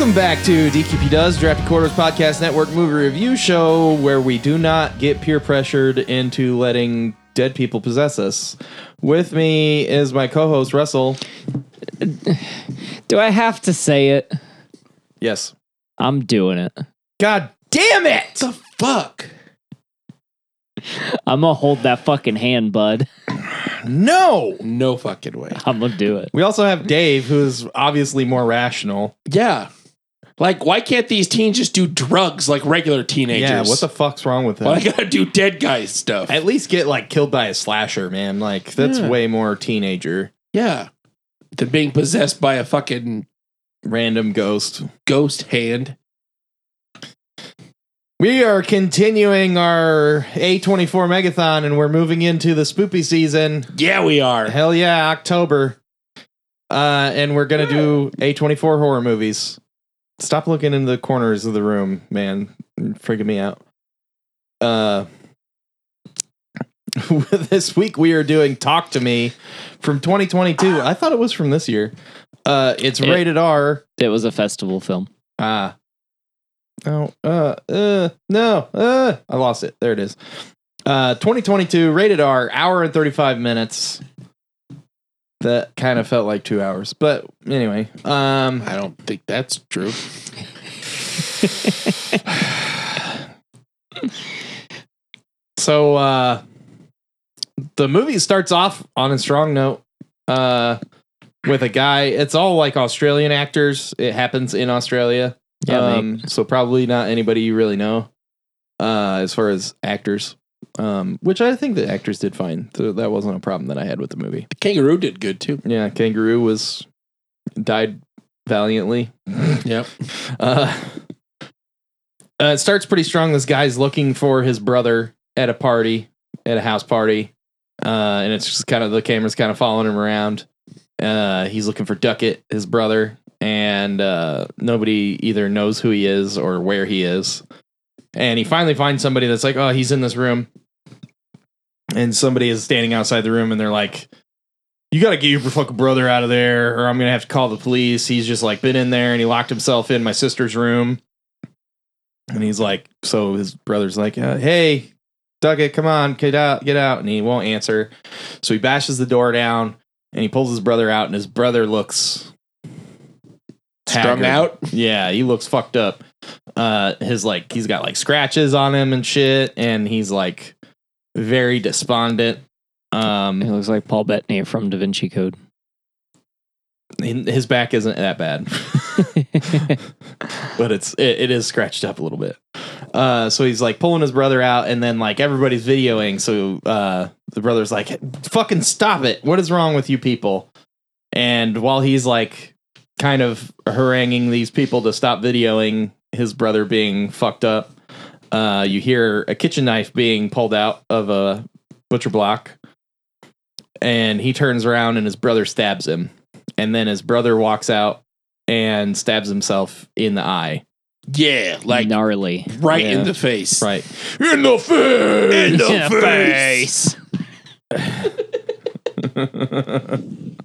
Welcome back to DQP Does Drafty Quarters Podcast Network movie review show where we do not get peer pressured into letting dead people possess us. With me is my co-host Russell. Do I have to say it? Yes. I'm doing it. God damn it! What the fuck? I'm gonna hold that fucking hand, bud. No. No fucking way. I'm gonna do it. We also have Dave, who is obviously more rational. Yeah. Like, why can't these teens just do drugs like regular teenagers? Yeah, what the fuck's wrong with them? Why I gotta do dead guy stuff? At least get like killed by a slasher, man. Like that's Yeah. way more teenager. yeah. Than being possessed by a fucking Random ghost. ghost hand. We are continuing our A24 Megathon and we're moving into the spoopy season. Yeah, we are. Hell yeah, October. Uh, and we're gonna do A24 horror movies. Stop looking in the corners of the room, man. You're freaking me out. Uh, this week we are doing Talk to Me from 2022. I thought it was from this year. Uh, it's It- rated R. It was a festival film. Ah. Oh, uh, uh, no, uh, I lost it. There it is. Uh, 2022, rated R, hour and 35 minutes. That kind of felt like two hours, but anyway, um, I don't think that's true. so, uh, the movie starts off on a strong note, uh, with a guy. It's all like Australian actors. It happens in Australia. Yeah, um, so probably not anybody you really know uh, as far as actors. Um, which I think the actors did fine. So that wasn't a problem that I had with the movie. The kangaroo did good too. Yeah, Kangaroo was died valiantly. Yep. Uh, uh, it starts pretty strong. This guy's looking for his brother at a party, at a house party, uh, and it's just kind of the camera's kind of following him around. Uh, he's looking for Duckett, his brother, and uh, nobody either knows who he is or where he is. And he finally finds somebody that's like, "Oh, he's in this room," and somebody is standing outside the room, and they're like, you got to get your fucking brother out of there or I'm going to have to call the police. He's just like been in there and he locked himself in my sister's room. And he's like, so his brother's like, uh, hey, Duckett, come on, get out, get out. And he won't answer. So he bashes the door down and he pulls his brother out and his brother looks Strung haggard. out. Yeah, he looks fucked up. Uh, his like, he's got like scratches on him and shit. And he's like very despondent. Um, It looks like Paul Bettany from Da Vinci Code. his back isn't that bad but it's it, it is scratched up a little bit uh so he's like pulling his brother out and then like everybody's videoing so uh the brother's like fucking stop it what is wrong with you people and while he's like kind of haranguing these people to stop videoing his brother being fucked up uh you hear a kitchen knife being pulled out of a butcher block and he turns around and his brother stabs him and then his brother walks out and stabs himself in the eye. Yeah, like gnarly. right Yeah. in the face. Right. In the face. In the face.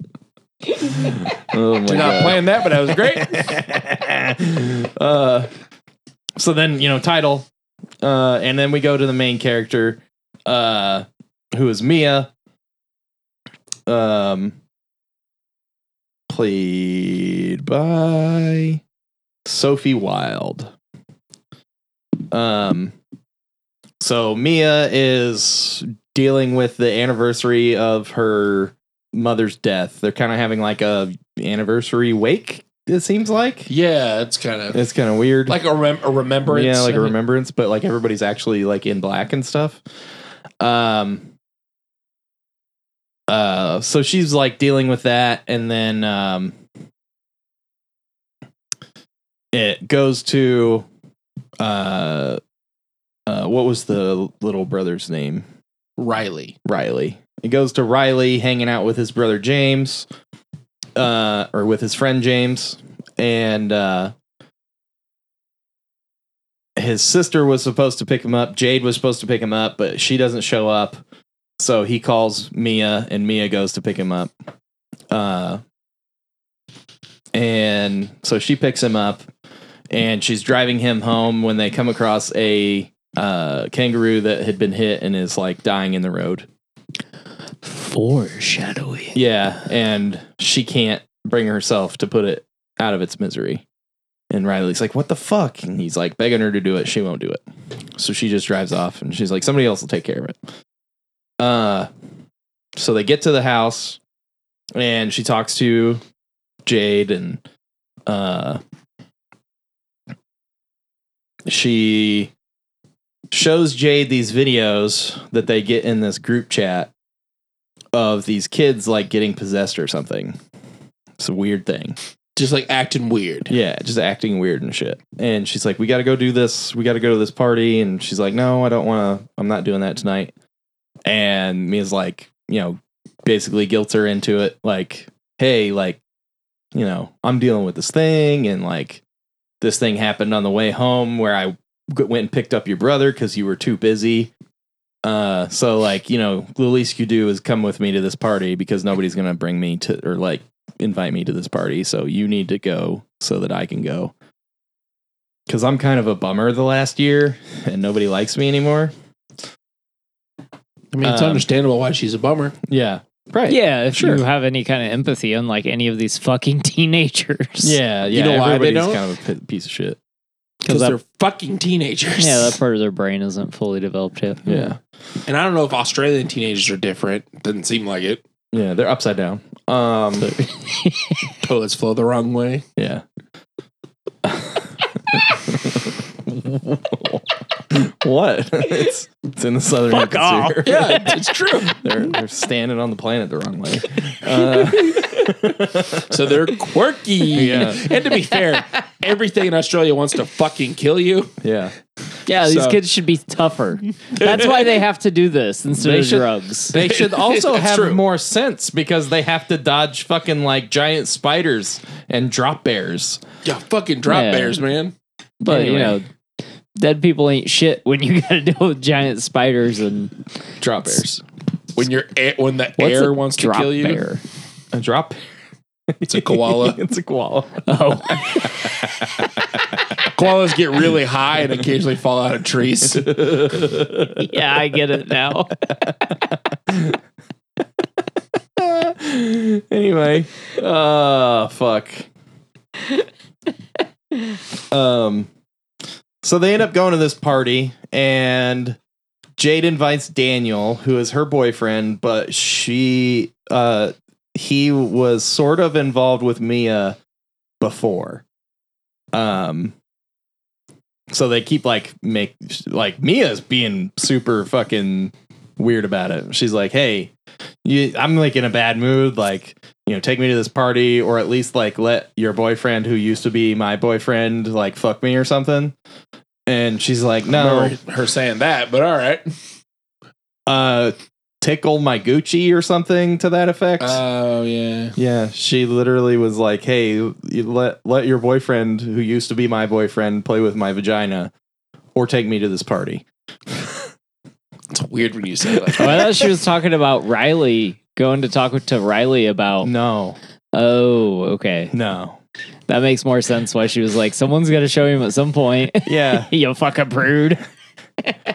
oh my Did not plan that, but that was great. uh, so then you know title, uh, and then we go to the main character, uh, who is Mia, um, played by Sophie Wilde. Um, so Mia is dealing with the anniversary of her mother's death. They're kind of having like a anniversary wake. It seems like yeah, it's kind of it's kind of weird. like a, rem- a remembrance. yeah, like a remembrance, but like everybody's actually like in black and stuff. Um. Uh, so she's like dealing with that, and then um, it goes to uh, uh, what was the little brother's name? Riley. Riley. It goes to Riley hanging out with his brother James, uh, or with his friend James, and uh, his sister was supposed to pick him up. Jade was supposed to pick him up, but she doesn't show up. So he calls Mia, and Mia goes to pick him up. Uh, And so she picks him up and she's driving him home when they come across a uh, kangaroo that had been hit and is like dying in the road. Foreshadowing. Yeah, and she can't bring herself to put it out of its misery. And Riley's like, "What the fuck?" And he's like begging her to do it. She won't do it. So she just drives off, and she's like, "Somebody else will take care of it." Uh, so they get to the house, and she talks to Jade, and uh, she shows Jade these videos that they get in this group chat of these kids like getting possessed or something. It's a weird thing. Just like acting weird. Yeah, just acting weird and shit. And she's like, "We got to go do this. We got to go to this party." And she's like, "No, I don't want to. I'm not doing that tonight." And Mia's like, you know, basically guilt her into it. Like, hey, like, you know, I'm dealing with this thing, and like, this thing happened on the way home where I went and picked up your brother because you were too busy. Uh, so like, you know, the least you do is come with me to this party because nobody's gonna bring me to or like invite me to this party. So you need to go so that I can go. Cause I'm kind of a bummer the last year and nobody likes me anymore. I mean, it's Um, understandable why she's a bummer. Yeah. Right. Yeah, if Sure. you have any kind of empathy, unlike any of these fucking teenagers. Yeah. Yeah. know why they everybody's don't? kind of a piece of shit. Because they're fucking teenagers. Yeah, that part of their brain isn't fully developed yet. Yeah. and I don't know if Australian teenagers are different. Doesn't seem like it. Yeah. They're upside down. Um, Toilets flow the wrong way. yeah. what? it's, it's in the southern Fuck hemisphere. Yeah, it's, it's true. they're, they're standing on the planet the wrong way. Uh, So they're quirky. Yeah. And to be fair, everything in Australia wants to fucking kill you. yeah. Yeah, these So- kids should be tougher. That's why they have to do this instead They of should- drugs. They should also That's have true. more sense because they have to dodge fucking like giant spiders and drop bears. Yeah, fucking drop Yeah. bears, man. but you Anyway. know, dead people ain't shit when you got to deal with giant spiders and Drop bears. When you're when the what's air wants to kill you, bear? A drop. it's a koala. it's a koala. Oh, Koalas get really high and occasionally fall out of trees. yeah, I get it now. anyway, uh fuck. um so they end up going to this party and Jade invites Daniel, who is her boyfriend, but she uh he was sort of involved with Mia before. Um so they keep like make like Mia's being super fucking weird about it. She's like, "Hey, you, I'm like in a bad mood. Like, you know, take me to this party, or at least like let your boyfriend, who used to be my boyfriend, like fuck me or something." And she's like, "No, her saying that, but all right. uh, tickle my Gucci or something to that effect." Oh yeah. yeah, she literally was like, "Hey, you let let your boyfriend, who used to be my boyfriend, play with my vagina, or take me to this party." It's weird when you say it like Oh, that. I thought she was talking about Riley going to talk to Riley about. No, Oh, okay, no, that makes more sense. Why she was like, someone's gonna show him at some point. yeah. you fucking prude.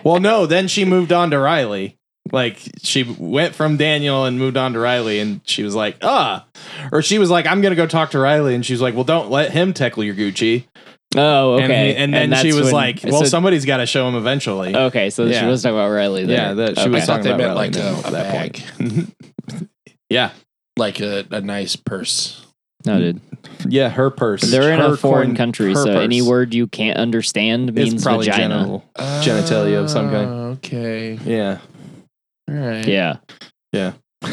Well, no, then she moved on to Riley. Like she went from Daniel and moved on to Riley, and she was like, ah, or she was like, I'm gonna go talk to Riley, and she was like, well, don't let him tickle your Gucci. Oh, And, okay. and then she was when- like, well, so- somebody's got to show him eventually. okay, so she was talking about Riley. There. yeah, that she was Okay. I thought talking they about meant Riley like now a, a that bag, point. yeah, like a, a nice purse. No, dude. yeah, her purse. They're in Her a foreign coin- country, her so purse. any word you can't understand means probably vagina. genital, genitalia of some kind. Oh, Okay. Yeah, All right. Yeah. yeah.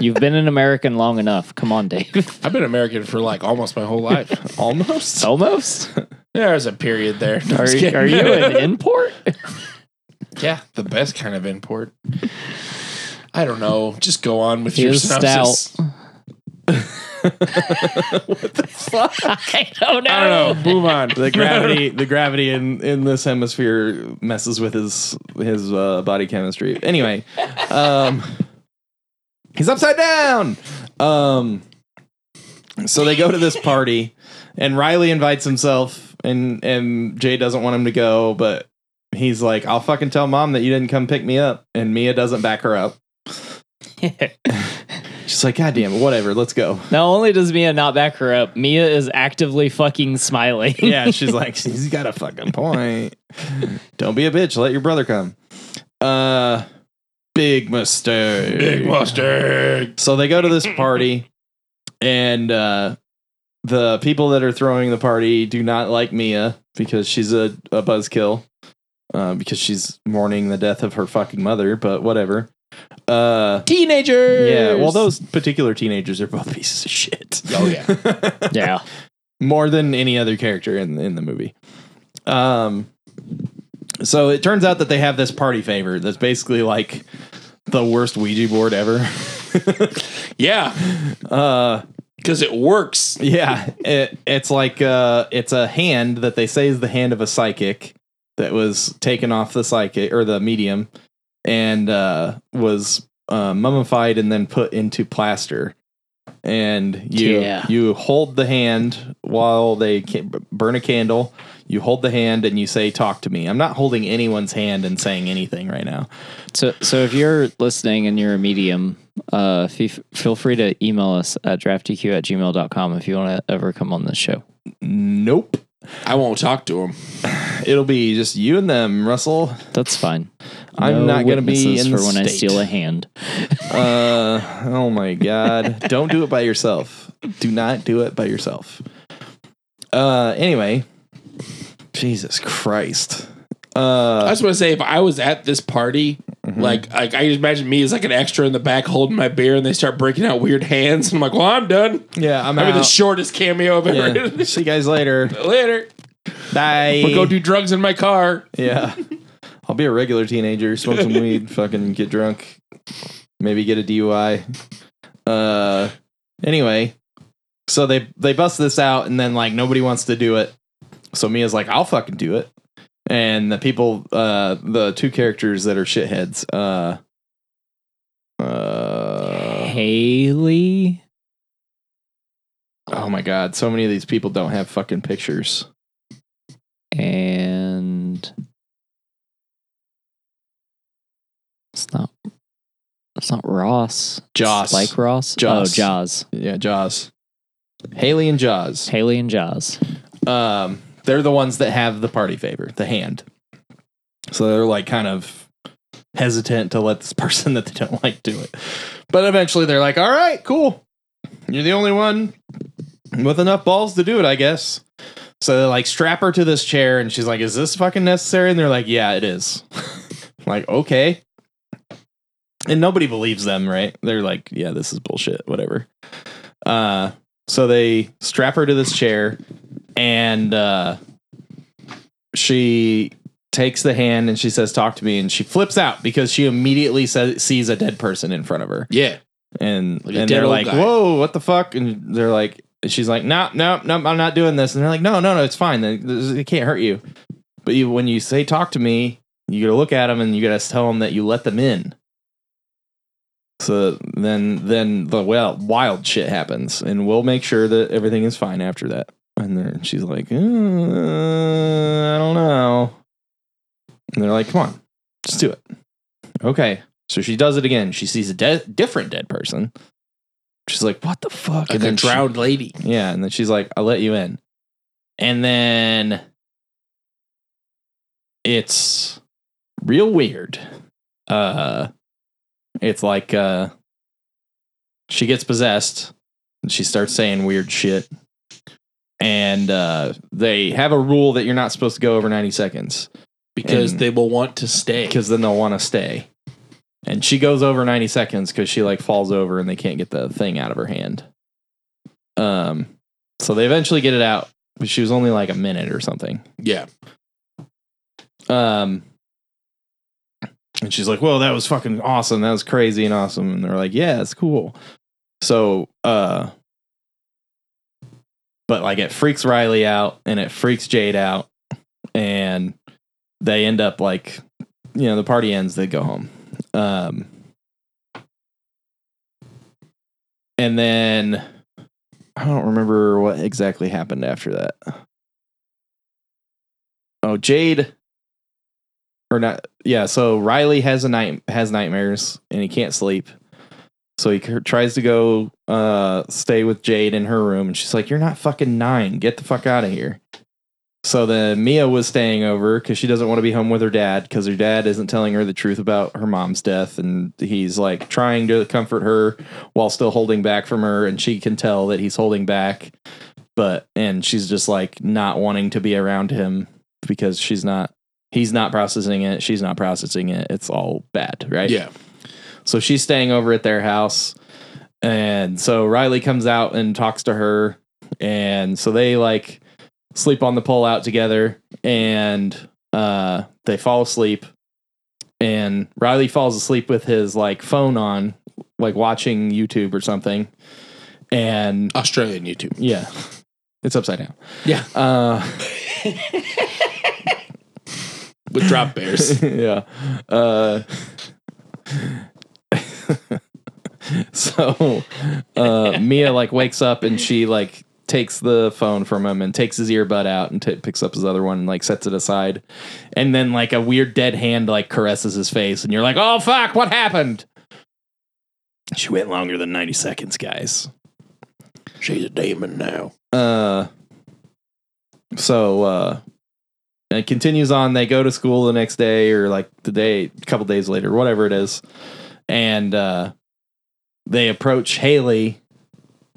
You've been an American long enough. Come on, Dave. I've been American for like almost my whole life. Almost. Almost. There's a period there. No, I'm Are, just kidding. are you an import? yeah, the best kind of import. I don't know. Just go on with He your is synopsis. I don't know. I don't know. Move on. the gravity the gravity in in this hemisphere messes with his his uh, body chemistry anyway um he's upside down um so they go to this party, and Riley invites himself, and and Jay doesn't want him to go, but he's like, "I'll fucking tell mom that you didn't come pick me up," and Mia doesn't back her up. She's like, "God damn it, whatever, let's go." Not only does Mia not back her up, Mia is actively fucking smiling. Yeah, she's like, she's got a fucking point. Don't be a bitch. Let your brother come." Uh, big mistake. Big mustard. So they go to this party, and uh, the people that are throwing the party do not like Mia because she's a, a buzzkill. Uh, because she's mourning the death of her fucking mother, but whatever. Uh, Teenagers. yeah, well, those particular teenagers are both pieces of shit. Oh, yeah. yeah. more than any other character in in the movie. Um, so it turns out that they have this party favor that's basically like the worst Ouija board ever. Yeah. uh, Because it works. yeah, it, it's like uh, it's a hand that they say is the hand of a psychic that was taken off the psychic or the medium and uh, was uh, mummified and then put into plaster. And you Yeah. you hold the hand while they ca- burn a candle. You hold the hand and you say, "Talk to me." I'm not holding anyone's hand and saying anything right now. So, so if you're listening and you're a medium, uh, f- feel free to email us at draftyq at gmail.com if you want to ever come on this show. Nope. I won't talk to him. It'll be just you and them, Russell. That's fine. I'm not gonna be witnesses in the for when I state. steal a hand. Uh, oh my god. Don't do it by yourself. Do not do it by yourself. Uh, anyway. Jesus Christ. I Uh, just want to say, if I was at this party, like, like I just imagine me as like an extra in the back holding my beer, and they start breaking out weird hands, and I'm like, "Well, I'm done. yeah, I'm I'm the out. shortest cameo I've ever. Yeah. See you guys later. Later. Bye. We'll go do drugs in my car. Yeah. I'll be a regular teenager, smoke some weed, fucking get drunk, maybe get a DUI. Uh anyway, so they they bust this out and then like nobody wants to do it. So Mia's like, I'll fucking do it. And the people uh the two characters that are shitheads, uh uh Haley. oh my god, so many of these people don't have fucking pictures. and it's not it's not Ross. It's Joss. like Ross. Joss. Oh, Jaws. Yeah, Jaws. Haley and Jaws. Haley and Jaws. um, they're the ones that have the party favor, the hand. So they're like kind of hesitant to let this person that they don't like do it. But eventually they're like, all right, cool. You're the only one with enough balls to do it, I guess. So they like strap her to this chair and she's like, is this fucking necessary? And they're like, yeah, it is. like, okay. And nobody believes them, right? They're like, yeah, this is bullshit, whatever. Uh, so they strap her to this chair and uh, she takes the hand and she says, "Talk to me." And she flips out because she immediately says, sees a dead person in front of her, Yeah. and Like and they're like, guy. "Whoa, what the fuck?" And they're like, "She's like, no, no, no, I'm not doing this." And they're like, "No, no, no, it's fine. They- It can't hurt you." But you, when you say "talk to me," you gotta look at them and you gotta tell them that you let them in. So then, then the well wild shit happens, and we'll make sure that everything is fine after that. And then she's like, uh, I don't know. And they're like, come on, just do it. Okay. So she does it again. She sees a de- different dead person. She's like, what the fuck? Like a then she- drowned lady. yeah, and then she's like, "I'll let you in," and then it's real weird. Uh, it's like uh, she gets possessed and she starts saying weird shit, and uh, they have a rule that you're not supposed to go over ninety seconds Because And- they will want to stay. because then they'll want to stay. And she goes over 90 seconds because she like falls over and they can't get the thing out of her hand. Um, so they eventually get it out, but she was only like a minute or something. Yeah. Um, and she's like, "Well, that was fucking awesome. That was crazy and awesome." And they're like, "Yeah, it's cool." So, uh, but like it freaks Riley out and it freaks Jade out, and they end up like, you know, the party ends. They go home. Um, and then I don't remember what exactly happened after that. Oh, Jade or not yeah, so Riley has a night has nightmares and he can't sleep. So he tries to go uh stay with Jade in her room and she's like you're not fucking 9. Get the fuck out of here. So then Mia was staying over cuz she doesn't want to be home with her dad cuz her dad isn't telling her the truth about her mom's death and he's like trying to comfort her while still holding back from her and she can tell that he's holding back but and she's just like not wanting to be around him because she's not he's not processing it. She's not processing it. It's all bad right? Yeah. so she's staying over at their house. And so riley comes out and talks to her. And so they like sleep on the pole out together. And uh they fall asleep. And riley falls asleep with his like phone on like watching youtube or something. And Australian YouTube. yeah. It's upside down. Yeah. uh With drop bears. yeah. Uh, so uh, Mia like wakes up and she like takes the phone from him and takes his earbud out and t- picks up his other one and like sets it aside, and then like a weird dead hand like caresses his face and you're like, oh fuck, what happened? She went longer than ninety seconds, guys. She's a demon now. Uh, so uh, and it continues on. They go to school the next day, or like the day, a couple days later, whatever it is, and uh, they approach Haley,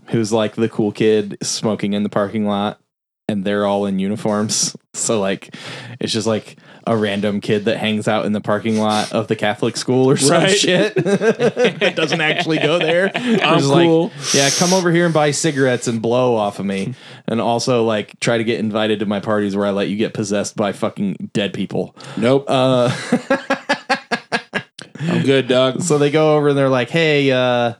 who's like the cool kid smoking in the parking lot, and they're all in uniforms. So like, it's just like a random kid that hangs out in the parking lot of the Catholic school or some Right. shit. it doesn't actually go there. I'm Just like, cool. yeah, come over here and buy cigarettes and blow off of me. And also like try to get invited to my parties where I let you get possessed by fucking dead people. Nope. Uh I'm good, dog. so they go over and they're like, "Hey, uh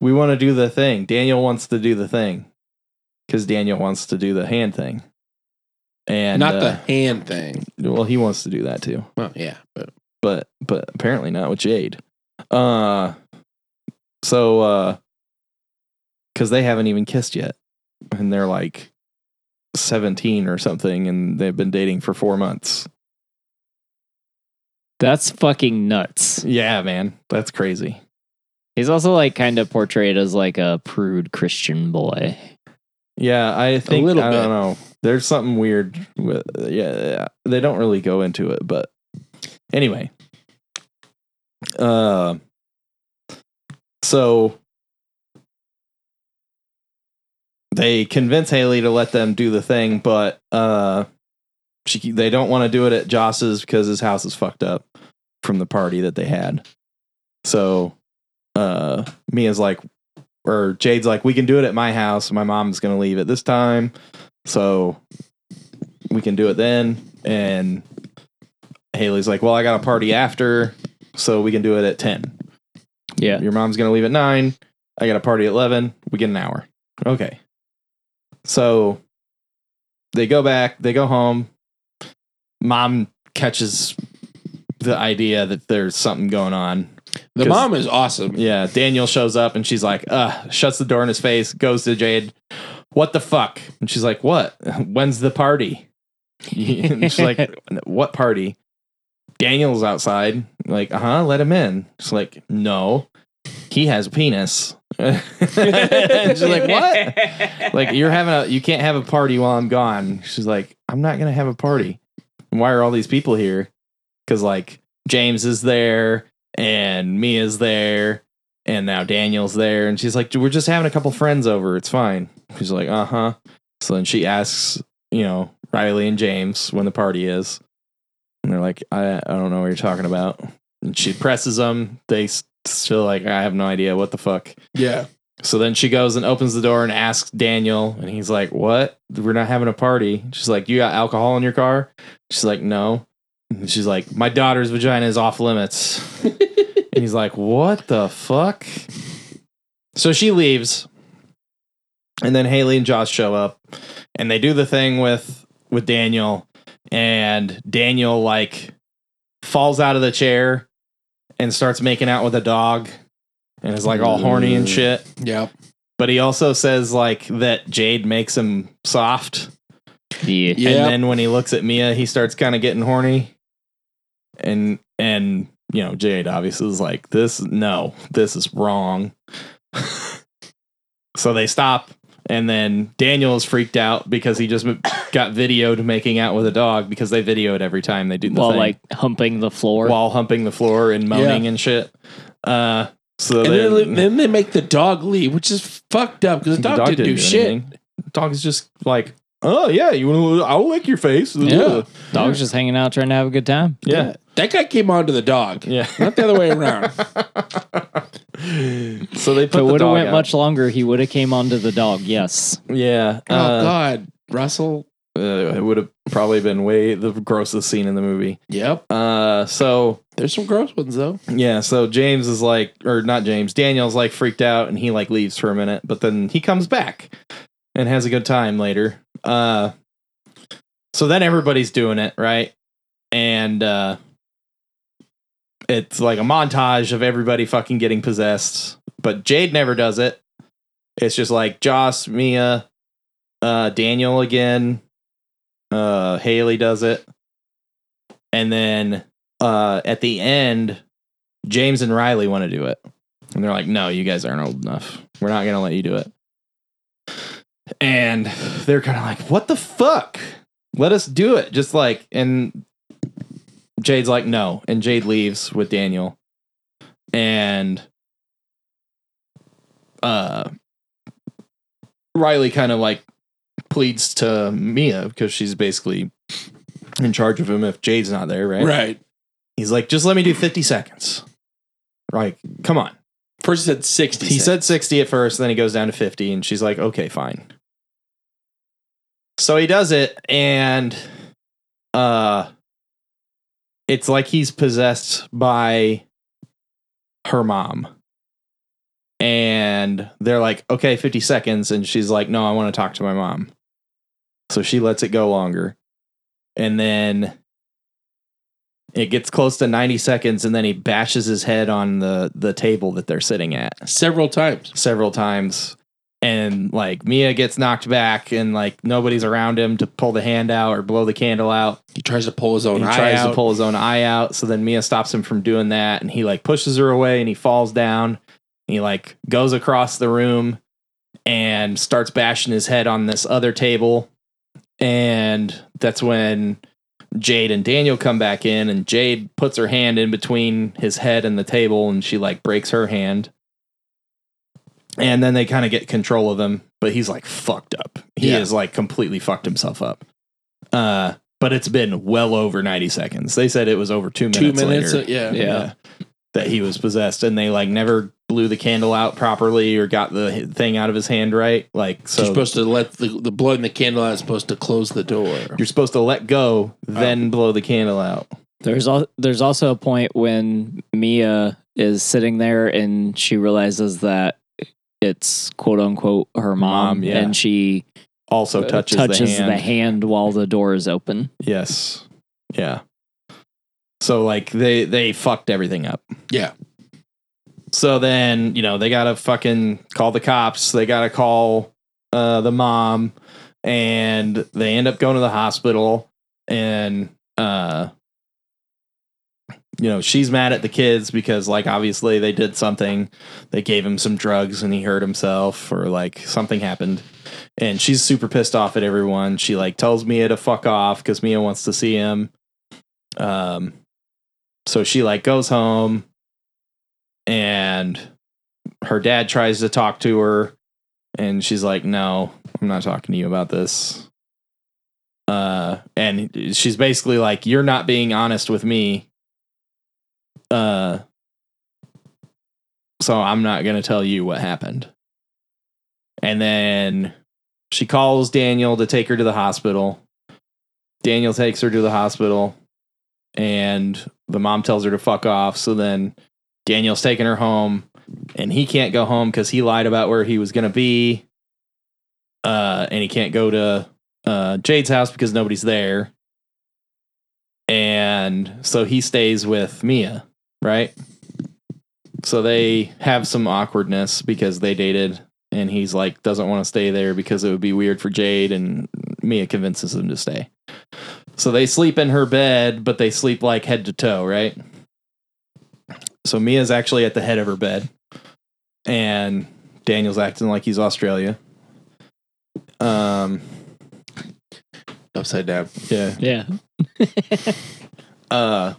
we want to do the thing. Daniel wants to do the thing." Cuz Daniel wants to do the hand thing. And Not uh, the hand thing. well, he wants to do that too. Well, yeah, but but but apparently not with Jade. Uh so uh cuz they haven't even kissed yet and they're like 17 or something and they've been dating for 4 months. That's fucking nuts. Yeah, man. That's crazy. He's also like kind of portrayed as like a prude Christian boy. Yeah, I think little I bit. don't know. There's something weird with yeah, they don't really go into it, but anyway. Uh so they convince Haley to let them do the thing, but uh she they don't want to do it at Joss's because his house is fucked up from the party that they had. So uh Mia's like or Jade's like, we can do it at my house. My mom's gonna leave at this time, so we can do it then. And Haley's like, well, I got a party after, so we can do it at ten. Yeah. Your mom's gonna leave at nine. I got a party at eleven. We get an hour. Okay. So they go back. They go home. Mom catches the idea that there's something going on The mom is awesome. yeah, Daniel shows up and she's like, uh, shuts the door in his face, goes to Jade, what the fuck? And she's like, what? When's the party? and she's like, what party? Daniel's outside. Like, uh huh, let him in. She's like, no, he has a penis. and she's like, what? Like, you're having a, you can't have a party while I'm gone. She's like, I'm not going to have a party. Why are all these people here? Because, like, James is there and Mia's there and now Daniel's there. And she's like, we're just having a couple friends over. It's fine. She's like, uh huh. So then she asks, you know, Riley and James when the party is. And they're like, I, I don't know what you're talking about. And she presses them. They still like, I have no idea what the fuck. Yeah. So then she goes and opens the door and asks Daniel, and he's like, What? We're not having a party. She's like, You got alcohol in your car? She's like, No. And she's like, My daughter's vagina is off limits. and he's like, What the fuck? So she leaves. And then Haley and Josh show up and they do the thing with with Daniel and Daniel like falls out of the chair and starts making out with a dog and is like all horny and shit. Yep. but he also says like that Jade makes him soft. Yeah. Yeah. And then when he looks at Mia, he starts kind of getting horny. And and you know, Jade obviously is like, this no, this is wrong. so they stop, and then Daniel is freaked out because he just got videoed making out with a dog because they video it every time they do the While thing. like humping the floor. while humping the floor and moaning and shit. Uh, so And they're- then, then they make the dog leave, which is fucked up because the dog, didn't, do, shit. anything. Dog is just like, oh yeah, you want to? I'll lick your face. Yeah. Dog's just hanging out trying to have a good time. yeah, That guy came on to the dog, yeah. not the other way around. so they If put it the would have dog went out. much longer, he would have came onto the dog. Yes. Yeah, oh uh, God, Russell. uh, it would have probably been way the grossest scene in the movie. Yep. Uh, so There's some gross ones though. yeah, so James is like, or not James, Daniel's like freaked out and he like leaves for a minute, but then he comes back and has a good time later. Uh, so then everybody's doing it, right? And uh, it's like a montage of everybody fucking getting possessed, but Jade never does it. It's just like Joss, Mia, uh, Daniel again, uh, Haley does it, and then uh, at the end, James and Riley want to do it. And they're like, no, you guys aren't old enough. We're not to let you do it. And they're kind of like, what the fuck? Let us do it. Just like, and Jade's like, no. And Jade leaves with Daniel. And uh, Riley kind of like pleads to Mia because she's basically in charge of him if Jade's not there, right? Right. He's like, just let me do 50 seconds. Like, come on. First he said sixty. He said 60 at first, then he goes down to 50, and she's like, okay, fine. So he does it, and uh it's like he's possessed by her mom. And they're like, okay, 50 seconds. And she's like, no, I want to talk to my mom. So she lets it go longer. And then it gets close to 90 seconds, and then he bashes his head on the, the table that they're sitting at several times. several times and like Mia gets knocked back and like nobody's around him to pull the hand out or blow the candle out. He tries to pull his own eye out. he eye tries out. to pull his own eye out. So then Mia stops him from doing that and he like pushes her away and he falls down. He like goes across the room and starts bashing his head on this other table. And that's when Jade and Daniel come back in and Jade puts her hand in between his head and the table and she like breaks her hand. And then they kind of get control of him, but he's like fucked up. He Yeah. is like completely fucked himself up. Uh, but it's been well over 90 seconds. They said it was over two minutes Two minutes. minutes. later. uh, yeah. Yeah. That he was possessed and they like never blew the candle out properly or got the thing out of his hand right. Like, so You're supposed to let the, the blood in the candle out is supposed to close the door. you're supposed to let go, then blow the candle out. There's al- there's also a point when Mia is sitting there and she realizes that it's quote unquote her mom, Mom, yeah. and she Also uh, touches, touches the hand. the hand while the door is open. Yes. Yeah. So like they they fucked everything up. Yeah. So then, you know, they got to fucking call the cops. They got to call uh the mom and they end up going to the hospital and uh you know, she's mad at the kids because like obviously they did something. They gave him some drugs and he hurt himself or like something happened. And she's super pissed off at everyone. She like tells Mia to fuck off cuz Mia wants to see him. Um so she like goes home and her dad tries to talk to her and she's like no i'm not talking to you about this uh and she's basically like you're not being honest with me uh so i'm not going to tell you what happened and then she calls daniel to take her to the hospital daniel takes her to the hospital and the mom tells her to fuck off so then Daniel's taking her home, and he can't go home because he lied about where he was going to be. Uh, and he can't go to uh, Jade's house because nobody's there. And so he stays with Mia, right? So they have some awkwardness because they dated and he's like doesn't want to stay there because it would be weird for Jade, and Mia convinces him to stay. So they sleep in her bed, but they sleep like head to toe, right? So Mia's actually at the head of her bed, and Daniel's acting like he's Australia. Um, Upside down. yeah. Yeah. Uh,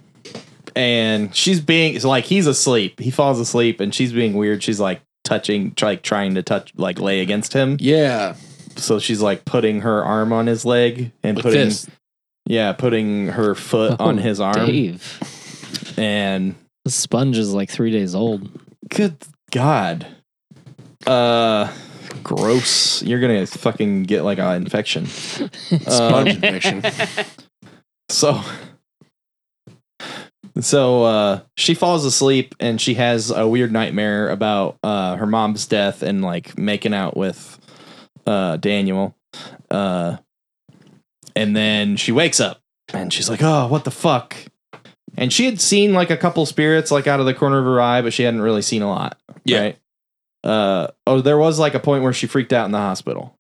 and she's being like he's asleep. He falls asleep, and she's being weird. She's like touching, like trying to touch, like lay against him. Yeah. So she's like putting her arm on his leg and putting, this. yeah, putting her foot on Oh, his arm. Dave. And The sponge is like three days old. good God, uh, gross. You're gonna fucking get like an infection. Sponge Um, infection. So so uh she falls asleep and she has a weird nightmare about uh her mom's death and like making out with uh Daniel. Uh and then she wakes up and she's like, "Oh, what the fuck?" And she had seen like a couple spirits like out of the corner of her eye, but she hadn't really seen a lot. Yeah. Right? Uh oh, there was like a point where she freaked out in the hospital.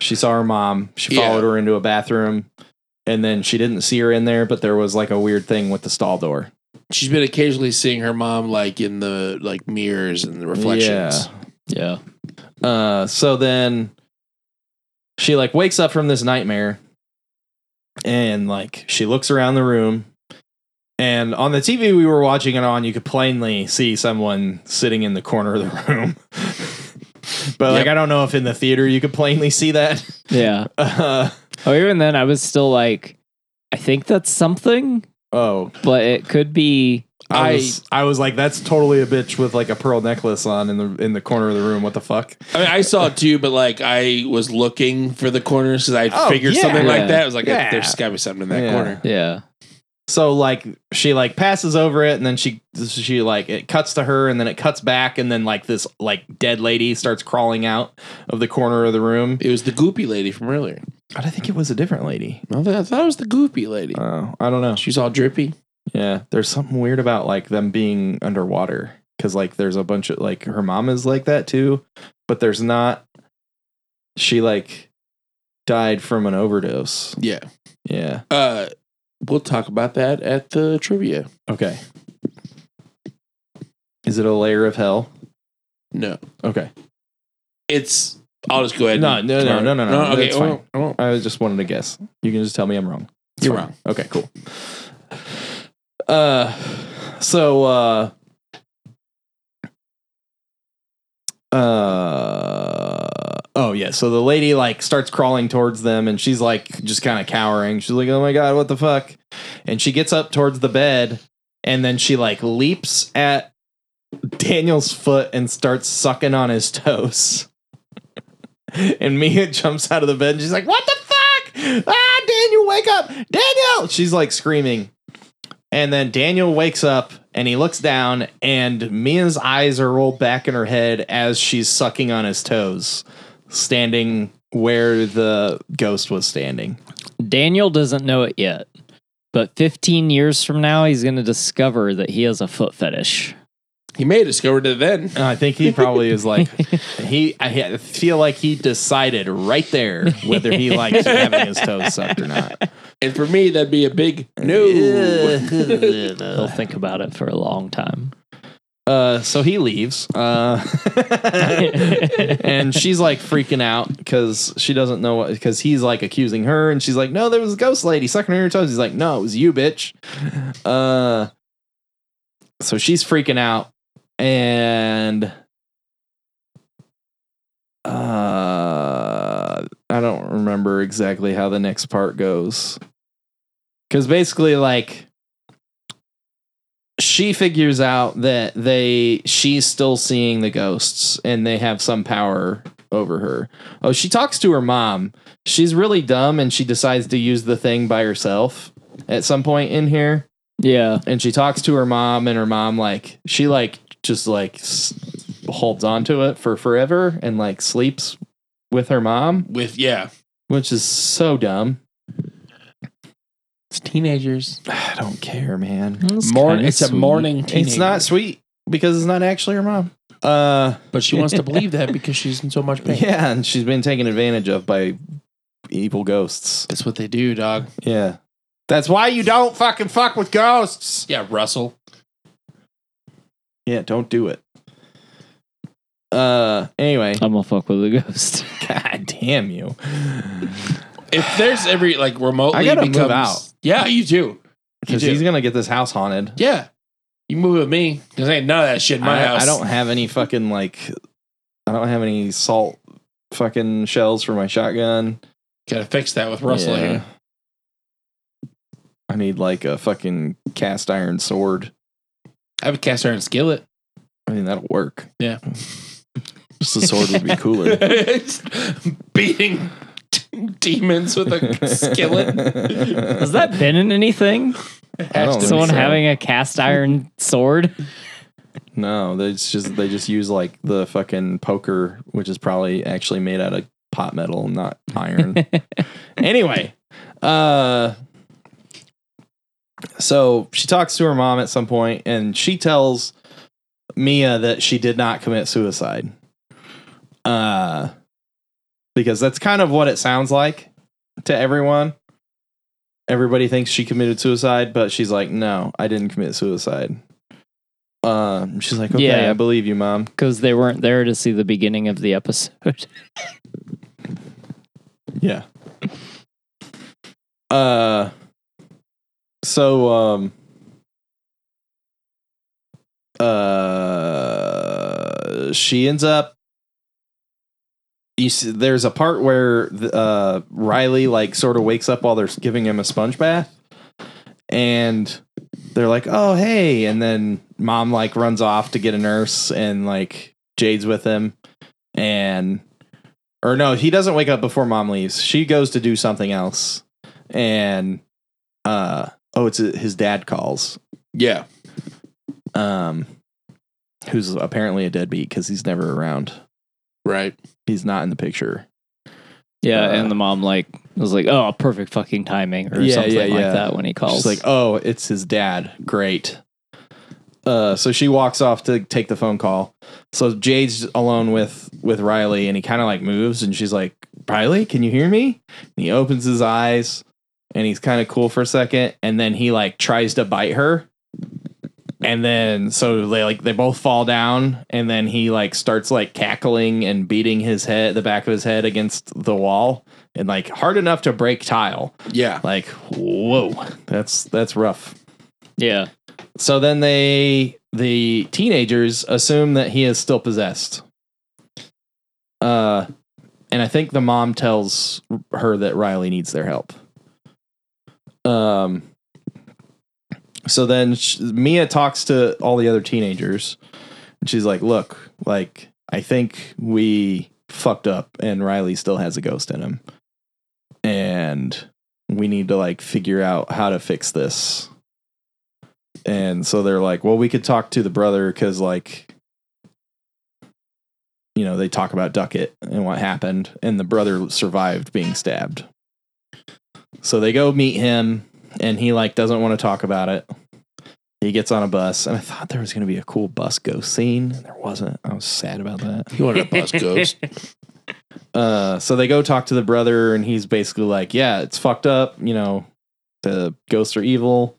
She saw her mom. She Yeah. followed her into a bathroom, and then she didn't see her in there. But there was like a weird thing with the stall door. She's been occasionally seeing her mom like in the like mirrors and the reflections. Yeah. Uh, so then she like wakes up from this nightmare, and like she looks around the room. And on the TV we were watching it on, you could plainly see someone sitting in the corner of the room. but like, Yep. I don't know if in the theater you could plainly see that. Yeah. Uh, Oh, even then, I was still like, I think that's something, oh, but it could be. I I- was, I was like, that's totally a bitch with like a pearl necklace on in the in the corner of the room. What the fuck? I mean, I saw it too, but like I was looking for the corners because I Oh, figured yeah. something Yeah. like that. I was like, Yeah. there's got to be something in that Yeah. corner. Yeah. So like she like passes over it, and then she she like it cuts to her, and then it cuts back, and then like this like dead lady starts crawling out of the corner of the room. It was the goopy lady from earlier. I think it was a different lady. I thought, I thought it was the goopy lady. Oh, I don't know. She's all drippy. Yeah, there's something weird about like them being underwater because like there's a bunch of like her mom is like that too, but there's not. She like died from an overdose. Yeah. Yeah. Uh, we'll talk about that at the trivia. Okay. Is it a layer of hell? No, Okay. it's. I'll just go ahead. No, and- no, no, no, no, no. Okay, That's I fine. won't- I won't. I just wanted to guess. You can just tell me I'm wrong. It's You're fine. wrong. Okay, cool. Uh, so uh, uh, oh yeah. So the lady like starts crawling towards them, and she's like just kind of cowering. She's like, "Oh my god, what the fuck?" And she gets up towards the bed, and then she like leaps at Daniel's foot and starts sucking on his toes. and Mia jumps out of the bed and she's like, What the fuck? Ah, Daniel, wake up! Daniel! She's like screaming. And then Daniel wakes up and he looks down, and Mia's eyes are rolled back in her head as she's sucking on his toes, standing where the ghost was standing. Daniel doesn't know it yet, but 15 years from now, he's going to discover that he has a foot fetish. He may have discovered it then. And I think he probably is like he. I feel like he decided right there whether he likes having his toes sucked or not. And for me, that'd be a big no. He'll think about it for a long time. Uh, so he leaves. Uh, and she's like freaking out because she doesn't know what, because he's like accusing her, and she's like, "No, there was a ghost lady sucking on your toes." He's like, "No, it was you, bitch." Uh, so she's freaking out, and uh, I don't remember exactly how the next part goes, because basically, like she figures out that they she's still seeing the ghosts and they have some power over her. Oh, she talks to her mom. She's really dumb and she decides to use the thing by herself at some point in here. Yeah. And she talks to her mom and her mom like she like just like s- holds on to it for forever and like sleeps with her mom, With yeah, which is so dumb. It's teenagers. I don't care, man. That's Morn, kinda it's a sweet. morning. Teenager. It's not sweet because it's not actually her mom. Uh, But she wants to believe that because she's in so much pain. yeah, and she's been taken advantage of by evil ghosts. That's what they do, dog. Yeah. That's why you don't fucking fuck with ghosts. Yeah, Russell. Yeah, don't do it. Uh, anyway, I'm gonna fuck with a ghost. god damn you. If there's every like remotely I gotta move out. Yeah, you do. Because do. he's gonna get this house haunted. Yeah. You move with me. Because ain't none of that shit in my I, house. I don't have any fucking like I don't have any salt fucking shells for my shotgun. Gotta fix that with Russell Yeah. here. I need like a fucking cast iron sword. I have a cast iron skillet. I mean that'll work. Yeah. Just the sword would be cooler. Beating demons with a skillet. Has that been in anything? I don't Someone so. having a cast iron sword? No, they just they just use like the fucking poker, which is probably actually made out of pot metal, not iron. anyway, uh so she talks to her mom at some point and she tells Mia that she did not commit suicide. Uh because that's kind of what it sounds like to everyone. Everybody thinks she committed suicide, but she's like, "No, I didn't commit suicide." Uh, she's like, "Okay, Yeah. I believe you, mom." Because they weren't there to see the beginning of the episode. Yeah. Uh so um uh she ends up see, there's a part where the, uh Riley like sort of wakes up while they're giving him a sponge bath and they're like, "Oh, hey." And then mom like runs off to get a nurse and like Jade's with him and or no, he doesn't wake up before mom leaves. She goes to do something else, and uh oh, it's his dad calls. Yeah. Um, who's apparently a deadbeat because he's never around. Right. He's not in the picture. Yeah, Uh, and the mom like was like, "Oh, perfect fucking timing" or Yeah, something yeah, like yeah. that when he calls. She's like, oh, it's his dad. Great. Uh, so she walks off to take the phone call. So Jade's alone with with Riley, and he kind of like moves, and she's like, "Riley, can you hear me?" And he opens his eyes, and he's kind of cool for a second, and then he like tries to bite her, and then so they like they both fall down, and then he like starts like cackling and beating his head, the back of his head against the wall, and like hard enough to break tile. Yeah. Like, whoa, that's that's rough. "Yeah, So then they the teenagers assume that he is still possessed. Uh and I think the mom tells her that Riley needs their help. Um so then sh- Mia talks to all the other teenagers and she's like, "Look, like I think we fucked up and Riley still has a ghost in him. And we need to like figure out how to fix this." And so they're like, well, we could talk to the brother because, like, you know, they talk about Duckett and what happened, and the brother survived being stabbed. So they go meet him, and he like doesn't want to talk about it. He gets on a bus, and I thought there was going to be a cool bus ghost scene, and there wasn't. I was sad about that. You wanted a bus ghost. Uh, so they go talk to the brother, and he's basically like, "Yeah, it's fucked up. You know, the ghosts are evil.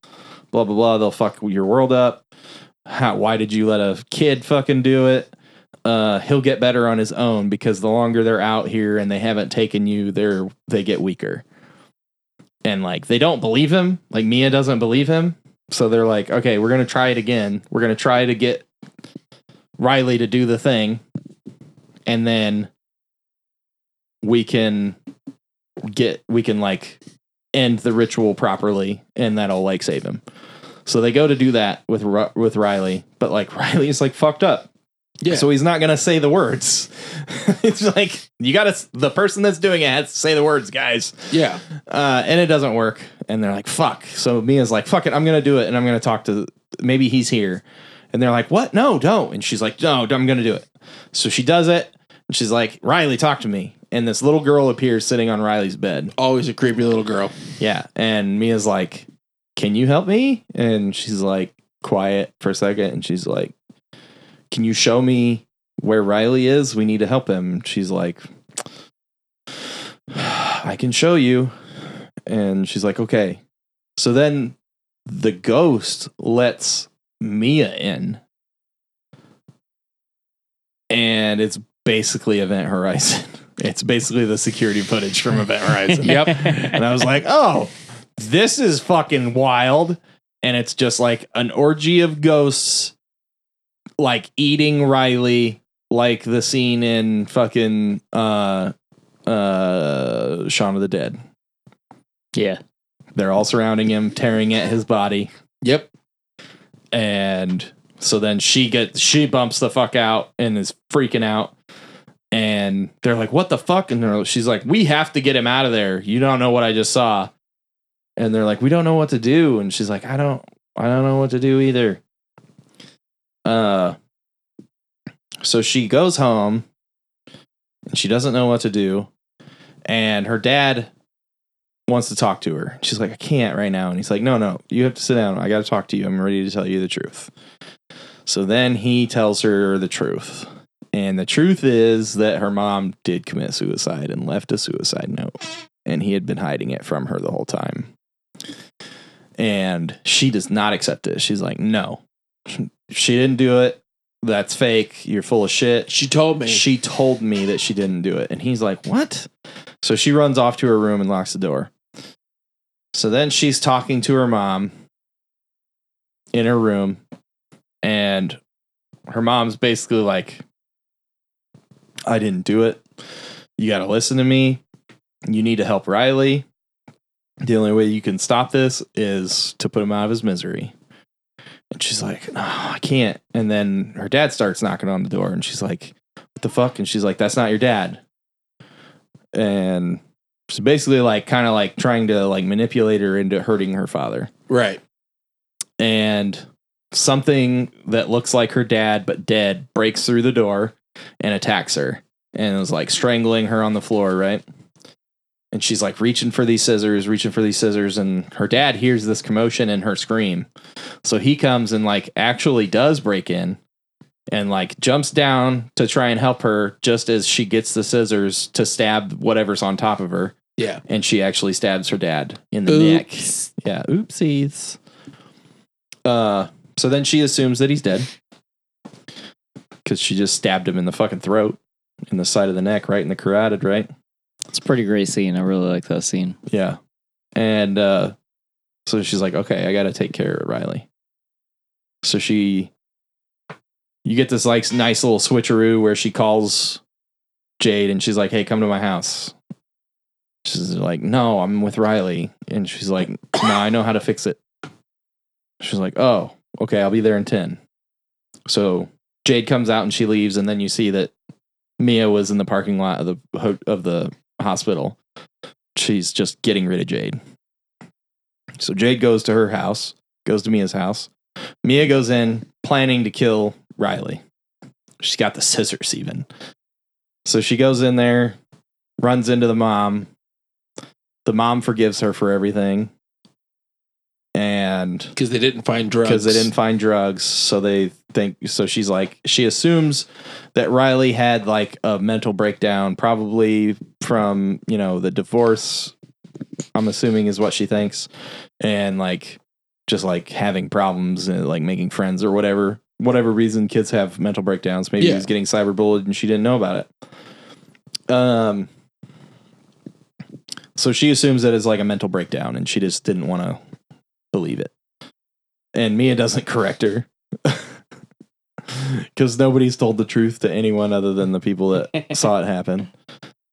Blah blah blah. They'll fuck your world up. How? Why did you let a kid fucking do it? Uh, he'll get better on his own because the longer they're out here and they haven't taken you, they're they get weaker. And like they don't believe him. Like Mia doesn't believe him. So they're like, okay, we're gonna try it again. We're gonna try to get Riley to do the thing, and then we can get we can like end the ritual properly and that'll like save him so they go to do that with with riley but like riley's like fucked up Yeah. so he's not gonna say the words it's like you gotta the person that's doing it has to say the words guys yeah. uh, and it doesn't work. And they're like, fuck. So Mia's like, fuck it, I'm gonna do it, and I'm gonna talk to maybe he's here. And they're like, what? No, don't. And she's like, no, I'm gonna do it. So she does it, and she's like, Riley, talk to me. And this little girl appears sitting on Riley's bed. Always a creepy little girl. Yeah. And Mia's like, can you help me? And she's like, quiet for a second, and she's like, can you show me where Riley is. We need to help him. She's like, I can show you. And she's like, okay. So then the ghost lets Mia in. And it's basically Event Horizon. It's basically the security footage from Event Horizon. Yep. And I was like, oh, this is fucking wild. And it's just like an orgy of ghosts, like eating Riley, like the scene in fucking uh uh Shaun of the Dead. Yeah. They're all surrounding him, tearing at his body. Yep. And so then she gets she bumps the fuck out and is freaking out. And they're like, "What the fuck?" And they're, she's like, "We have to get him out of there. You don't know what I just saw." And they're like, "We don't know what to do." And she's like, "I don't, I don't know what to do either." Uh, so she goes home, and she doesn't know what to do. And her dad wants to talk to her. She's like, "I can't right now." And he's like, "No, no, you have to sit down. I got to talk to you. I'm ready to tell you the truth." So then he tells her the truth. And the truth is that her mom did commit suicide and left a suicide note. And he had been hiding it from her the whole time. And she does not accept it. She's like, no, she didn't do it. That's fake. You're full of shit. She told me. She told me that she didn't do it. And he's like, What? So she runs off to her room and locks the door. So then she's talking to her mom in her room. And her mom's basically like, I didn't do it. You got to listen to me. You need to help Riley. The only way you can stop this is to put him out of his misery. And she's like, No, I can't. And then her dad starts knocking on the door and she's like, What the fuck? And she's like, That's not your dad. And so basically like kind of like trying to like manipulate her into hurting her father. right. And something that looks like her dad but dead breaks through the door and attacks her and is like strangling her on the floor, right? And she's like reaching for these scissors, reaching for these scissors, and her dad hears this commotion and her scream. So he comes and like actually does break in and like jumps down to try and help her just as she gets the scissors to stab whatever's on top of her. Yeah. And she actually stabs her dad in the neck. Yeah, oopsies. Uh, so then she assumes that he's dead because she just stabbed him in the fucking throat, in the side of the neck, right in the carotid, right? It's a pretty great scene. I really like that scene. Yeah. And uh, so she's like, okay, I got to take care of Riley. So she, you get this like nice little switcheroo where she calls Jade and she's like, hey, come to my house. She's like, no, I'm with Riley. And she's like, no, I know how to fix it. She's like, oh, okay, I'll be there in 10. So Jade comes out and she leaves. And then you see that Mia was in the parking lot of the, of the hospital she's just getting rid of Jade. So Jade goes to her house, goes to Mia's house. Mia goes in planning to kill Riley. She's got the scissors even. So she goes in there, runs into the mom. The mom forgives her for everything. And Because they didn't find drugs. because they didn't find drugs. So they think so. She's like she assumes that Riley had like a mental breakdown, probably from you know the divorce. I'm assuming is what she thinks, and like just like having problems and like making friends or whatever. Whatever reason kids have mental breakdowns. Maybe Yeah. he was getting cyberbullied and she didn't know about it. Um. So she assumes that it's like a mental breakdown, and she just didn't want to believe it. And Mia doesn't correct her. Because nobody's told the truth to anyone other than the people that saw it happen.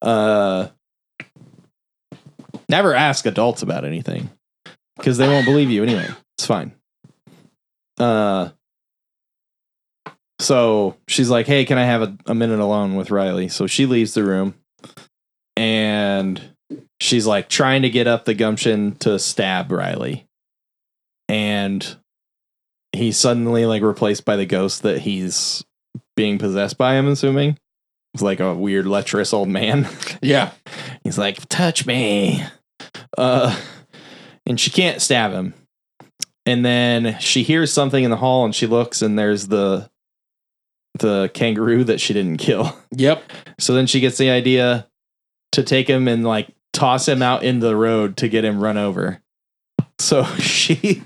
Uh, never ask adults about anything because they won't believe you anyway. It's fine. Uh, so she's like, "Hey, can I have a, a minute alone with Riley?" So she leaves the room, and she's like trying to get up the gumption to stab Riley, and he's suddenly like replaced by the ghost that he's being possessed by. I'm assuming it's like a weird lecherous old man. Yeah. He's like, touch me. Uh, and she can't stab him. And then she hears something in the hall and she looks and there's the the kangaroo that she didn't kill. Yep. So then she gets the idea to take him and like toss him out into the road to get him run over. So she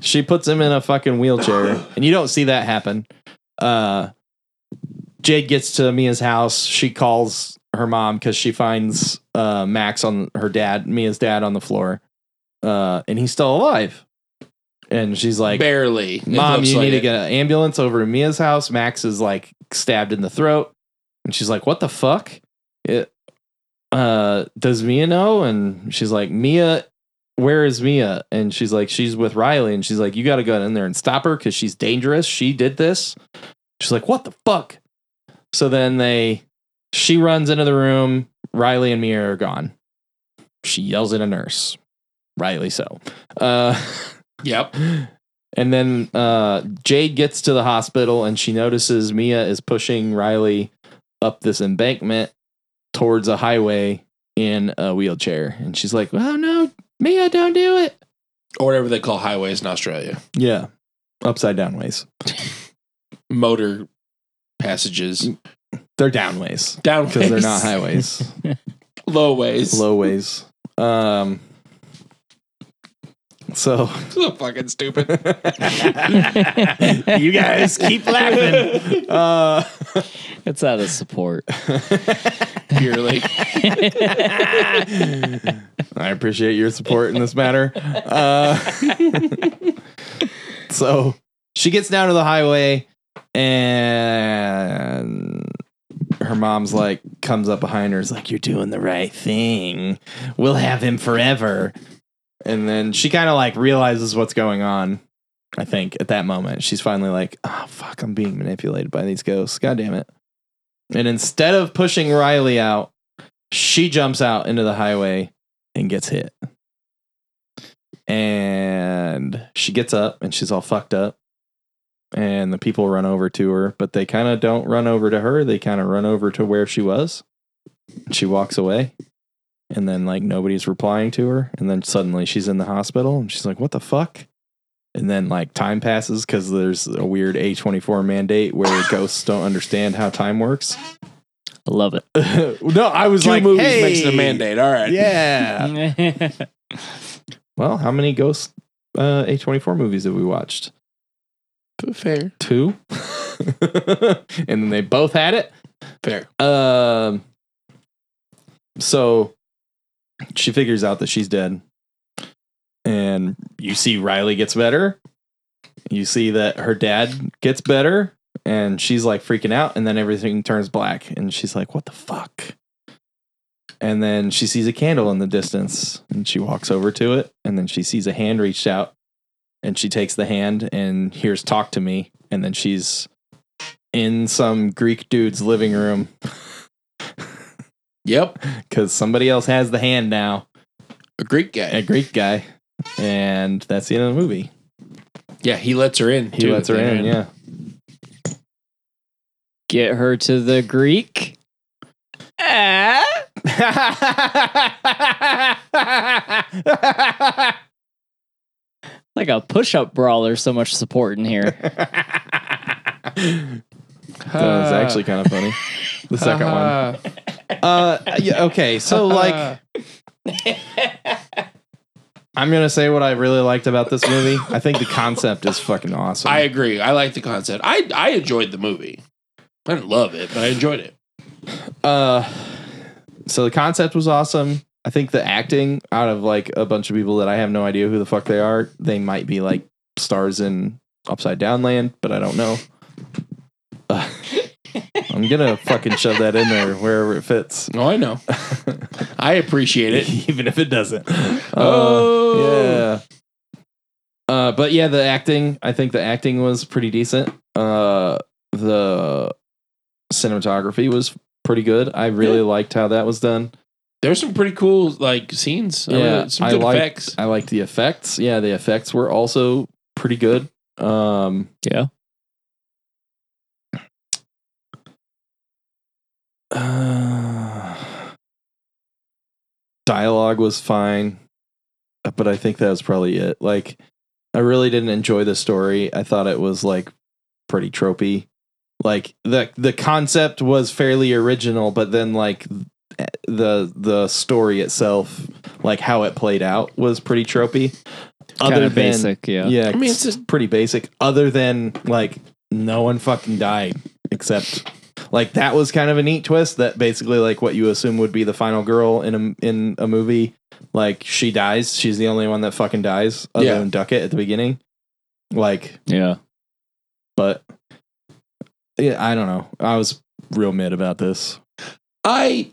she puts him in a fucking wheelchair and you don't see that happen. Uh Jade gets to Mia's house. She calls her mom because she finds uh Max on her dad, Mia's dad on the floor. Uh and he's still alive. And she's like Barely. Mom, you like need to get an ambulance over to Mia's house. Max is like stabbed in the throat. And she's like, What the fuck? It uh does Mia know? And she's like, Mia, where is Mia? And she's like, She's with Riley. And she's like, You gotta go in there and stop her because she's dangerous. She did this. She's like, What the fuck? So then they she runs into the room. Riley and Mia are gone. She yells at a nurse. Rightly so. Uh Yep. And then uh, Jade gets to the hospital and she notices Mia is pushing Riley up this embankment towards a highway in a wheelchair. And she's like, Oh no, Mia, don't do it. Or whatever they call highways in Australia. Yeah. Upside down ways. Motor passages. They're down ways Down because they're not highways, Low ways. low ways. Um, so so fucking stupid. you guys keep laughing. Uh, It's out of support. Purely. I appreciate your support in this matter. Uh, so she gets down to the highway and her mom's like comes up behind her is like you're doing the right thing we'll have him forever and then she kind of like realizes what's going on i think at that moment. She's finally like oh fuck i'm being manipulated by these ghosts. God damn it. And instead of pushing riley out she jumps out into the highway and gets hit. And she gets up and she's all fucked up. And the people run over to her but they kind of don't run over to her. They kind of run over to where she was. She walks away and then like nobody's replying to her and then suddenly she's in the hospital and she's like what the fuck and then like time passes because there's a weird a24 mandate where ghosts don't understand how time works I love it. no i was Two like movies hey, makes it a mandate. All right. yeah well how many ghost uh, a24 movies have we watched Fair. two and then they both had it Fair. um so she figures out that she's dead. And you see riley gets better. You see that her dad gets better. And she's like freaking out. And then everything turns black. And she's like what the fuck? And then she sees a candle in the distance. And she walks over to it. And then she sees a hand reached out. And she takes the hand and hears talk to me. And then she's in some greek dude's living room Yep. because somebody else has the hand now A Greek guy. a greek guy and that's the end of the movie Yeah, he lets her in. he too, lets her at the in yeah Get her to the Greek. Ah. Like a push up brawler, so much support in here. that was actually kind of funny the second one uh yeah okay so like i'm gonna say what i really liked about this movie i think the concept is fucking awesome I agree. I like the concept. I I enjoyed the movie. I didn't love it, but I enjoyed it. Uh, so the concept was awesome. I think the acting out of like a bunch of people that I have no idea who the fuck they are, they might be like stars in Upside Down Land, but I don't know. Uh, I'm gonna fucking shove that in there wherever it fits, Oh, I know. I appreciate it. even if it doesn't. Oh. Yeah. Uh, but yeah, the acting. I think the acting was pretty decent. Uh, the cinematography was pretty good. I really liked how that was done. There's some pretty cool like scenes. I Yeah, really- some I good like- effects. I liked the effects. Yeah, the effects were also pretty good. Um, Yeah. Uh, dialogue was fine, but I think that was probably it. Like, I really didn't enjoy the story. I thought it was like pretty tropey. Like the the concept was fairly original, but then like the the story itself, like how it played out, was pretty tropey. Kind of basic, yeah. yeah, I mean, it's it's just pretty basic. Other than like no one fucking died except like that was kind of a neat twist. That basically like what you assume would be the final girl in a in a movie, like she dies. She's the only one that fucking dies, other Yeah. than Duckett at the beginning. Like, Yeah. but yeah, I don't know. I was real mid about this. I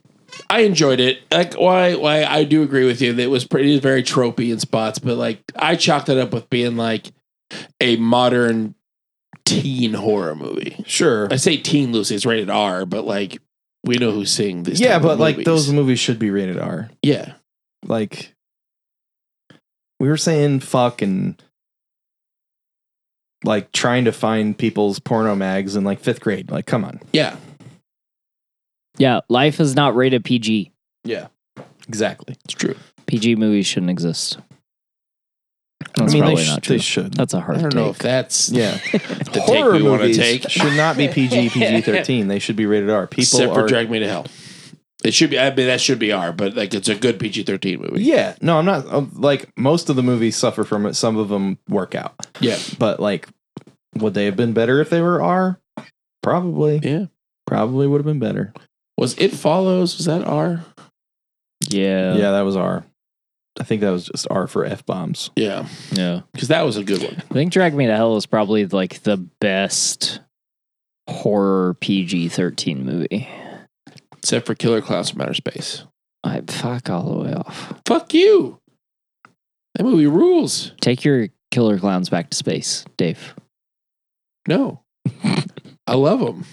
I enjoyed it. Like why why I do agree with you that it was pretty it was very tropey in spots, but like I chalked it up with being like a modern teen horror movie. Sure. I say teen loosely, it's rated R, but like we know who's seeing this. Yeah, type of but like movies. those movies should be rated R. Yeah. Like we were saying fuck and like trying to find people's porno mags in like fifth grade. Like, come on. Yeah. Yeah. Life is not rated PG. Yeah. Exactly. It's true. PG movies shouldn't exist. That's I mean, probably they, sh- not true. they should. That's a hard I don't know if that's Yeah. the take Horror we want to movies take. should not be PG, PG 13. They should be rated R. People Except for are. Drag Me to Hell. It should be I mean that should be R, but like it's a good PG thirteen movie. yeah. No, I'm not. uh, Like, most of the movies suffer from it. Some of them work out. Yeah. But, like, would they have been better if they were R? Probably. Yeah. Probably would have been better. Was It Follows, was that R? yeah. yeah, that was R. I think that was just R for F bombs. Yeah. Yeah. Because that was a good one. I think Drag Me to Hell is probably like the best horror PG 13 movie. Except for Killer Clowns from Outer Space. I fuck all the way off. Fuck you. That movie rules. Take your killer clowns back to space, Dave. No. I love them.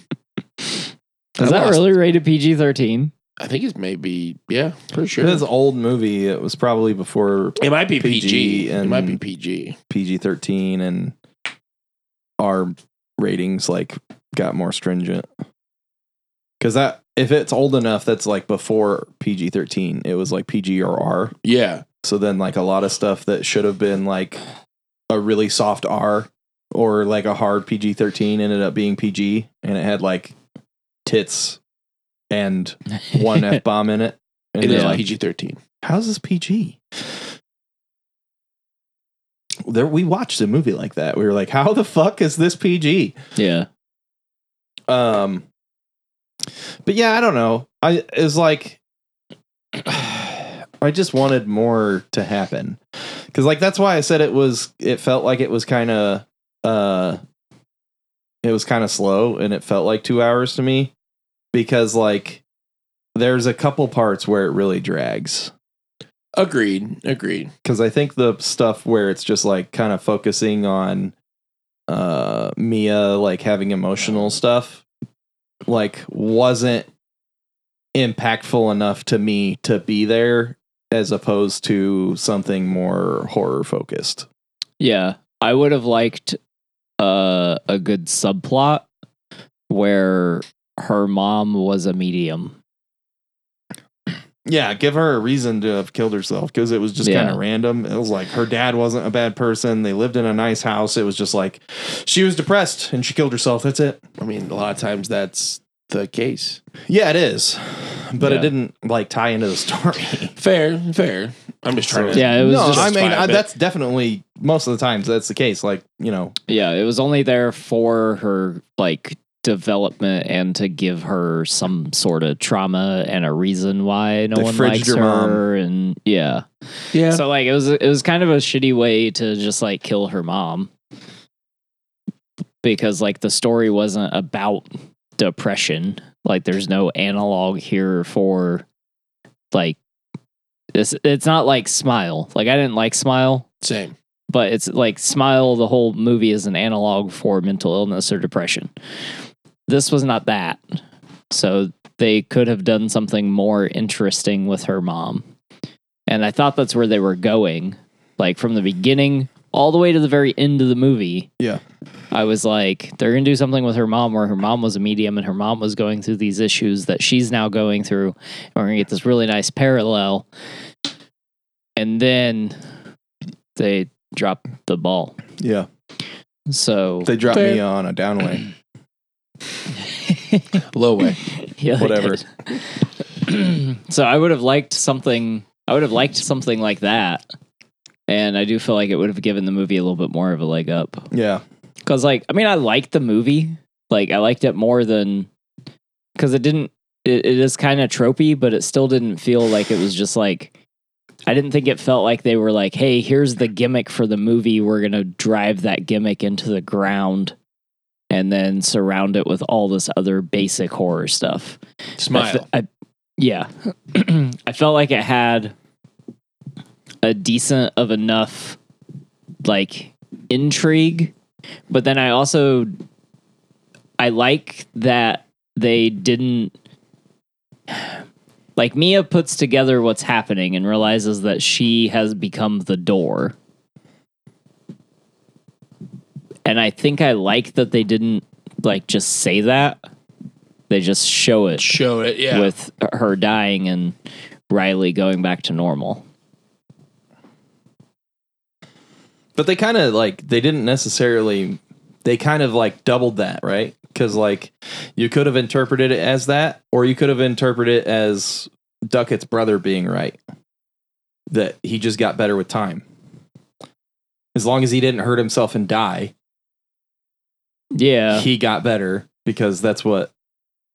Is I that lost- really rated PG 13? I think it's maybe, yeah, pretty sure. An old movie. It was probably before It might be PG. PG it might be PG. PG 13 and our ratings like got more stringent. Because that, if it's old enough, that's like before PG 13, it was like PG or R. Yeah. So then, like a lot of stuff that should have been like a really soft R or like a hard PG 13 ended up being PG and it had like tits and one F bomb in it. And It they're like, PG 13. how's this PG? There, we watched a movie like that. We were like, how the fuck is this PG? Yeah. Um, but yeah, I don't know. I is like, I just wanted more to happen because, like, that's why I said it was. It felt like it was kind of, uh, it was kind of slow, and it felt like two hours to me because, like, there's a couple parts where it really drags. Agreed. Agreed. because I think the stuff where it's just like kind of focusing on uh Mia like having emotional stuff like wasn't impactful enough to me to be there as opposed to something more horror focused. Yeah. I would have liked uh, a good subplot where her mom was a medium. Yeah, give her a reason to have killed herself because it was just Yeah. kind of random. It was like her dad wasn't a bad person. They lived in a nice house. It was just like she was depressed and she killed herself. That's it. I mean, a lot of times that's the case. Yeah, it is. But Yeah. it didn't like tie into the story. Fair. Fair. I'm just trying to. Yeah, it was no, just I mean justify a I, bit. that's definitely most of the times that's the case. Like you know, Yeah, it was only there for her like development and to give her some sort of trauma and a reason why no They one likes her and yeah. Yeah. So like it was it was kind of a shitty way to just like kill her mom. Because like the story wasn't about depression. Like there's no analog here for like it's it's not like Smile. Like I didn't like Smile Same. but it's like smile the whole movie is an analog for mental illness or depression this was not that so they could have done something more interesting with her mom and i thought that's where they were going like from the beginning all the way to the very end of the movie Yeah. i was like they're gonna do something with her mom where her mom was a medium and her mom was going through these issues that she's now going through and we're gonna get this really nice parallel and then they drop the ball yeah, so they dropped Fair. me on a downway. Low way. Yeah, Whatever. so I would have liked something. I would have liked something like that, and I do feel like it would have given the movie a little bit more of a leg up. Yeah. Because, like, I mean, I liked the movie. Like, I liked it more than because it didn't. It, it is kind of tropey, but it still didn't feel like it was just like. I didn't think it felt like they were like, "Hey, here's the gimmick for the movie. We're gonna drive that gimmick into the ground, and then surround it with all this other basic horror stuff." I Smile. fe- I- yeah. I felt like it had a decent of enough like intrigue, but then I also I like that they didn't like Mia puts together what's happening and realizes that she has become the door. And I think I like that they didn't like just say that. They just show it Show it. Yeah. with her dying and Riley going back to normal. But they kind of like they didn't necessarily they kind of like doubled that, right? Cuz like you could have interpreted it as that or you could have interpreted it as Duckett's brother being right. That he just got better with time. As long as he didn't hurt himself and die, Yeah. he got better because that's what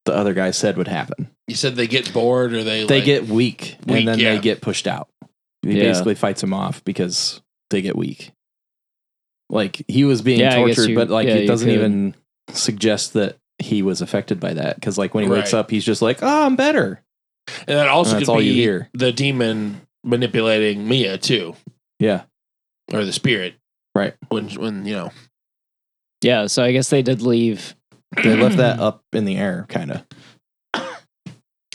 the other guy said would happen. you said they get bored or they They like- get weak, Weak, and then yeah. they get pushed out. He Yeah. basically fights him off because they get weak. Like he was being Yeah, I guess tortured, you- but like yeah, it you doesn't could. even suggest that he was affected by that. Because like when he wakes Right. up, he's just like, "Oh, I'm better." and that also That's could all be you hear. the demon manipulating Mia too, Yeah, or the spirit. Right. When when you know. Yeah, so I guess they did leave they left that up in the air, kind of.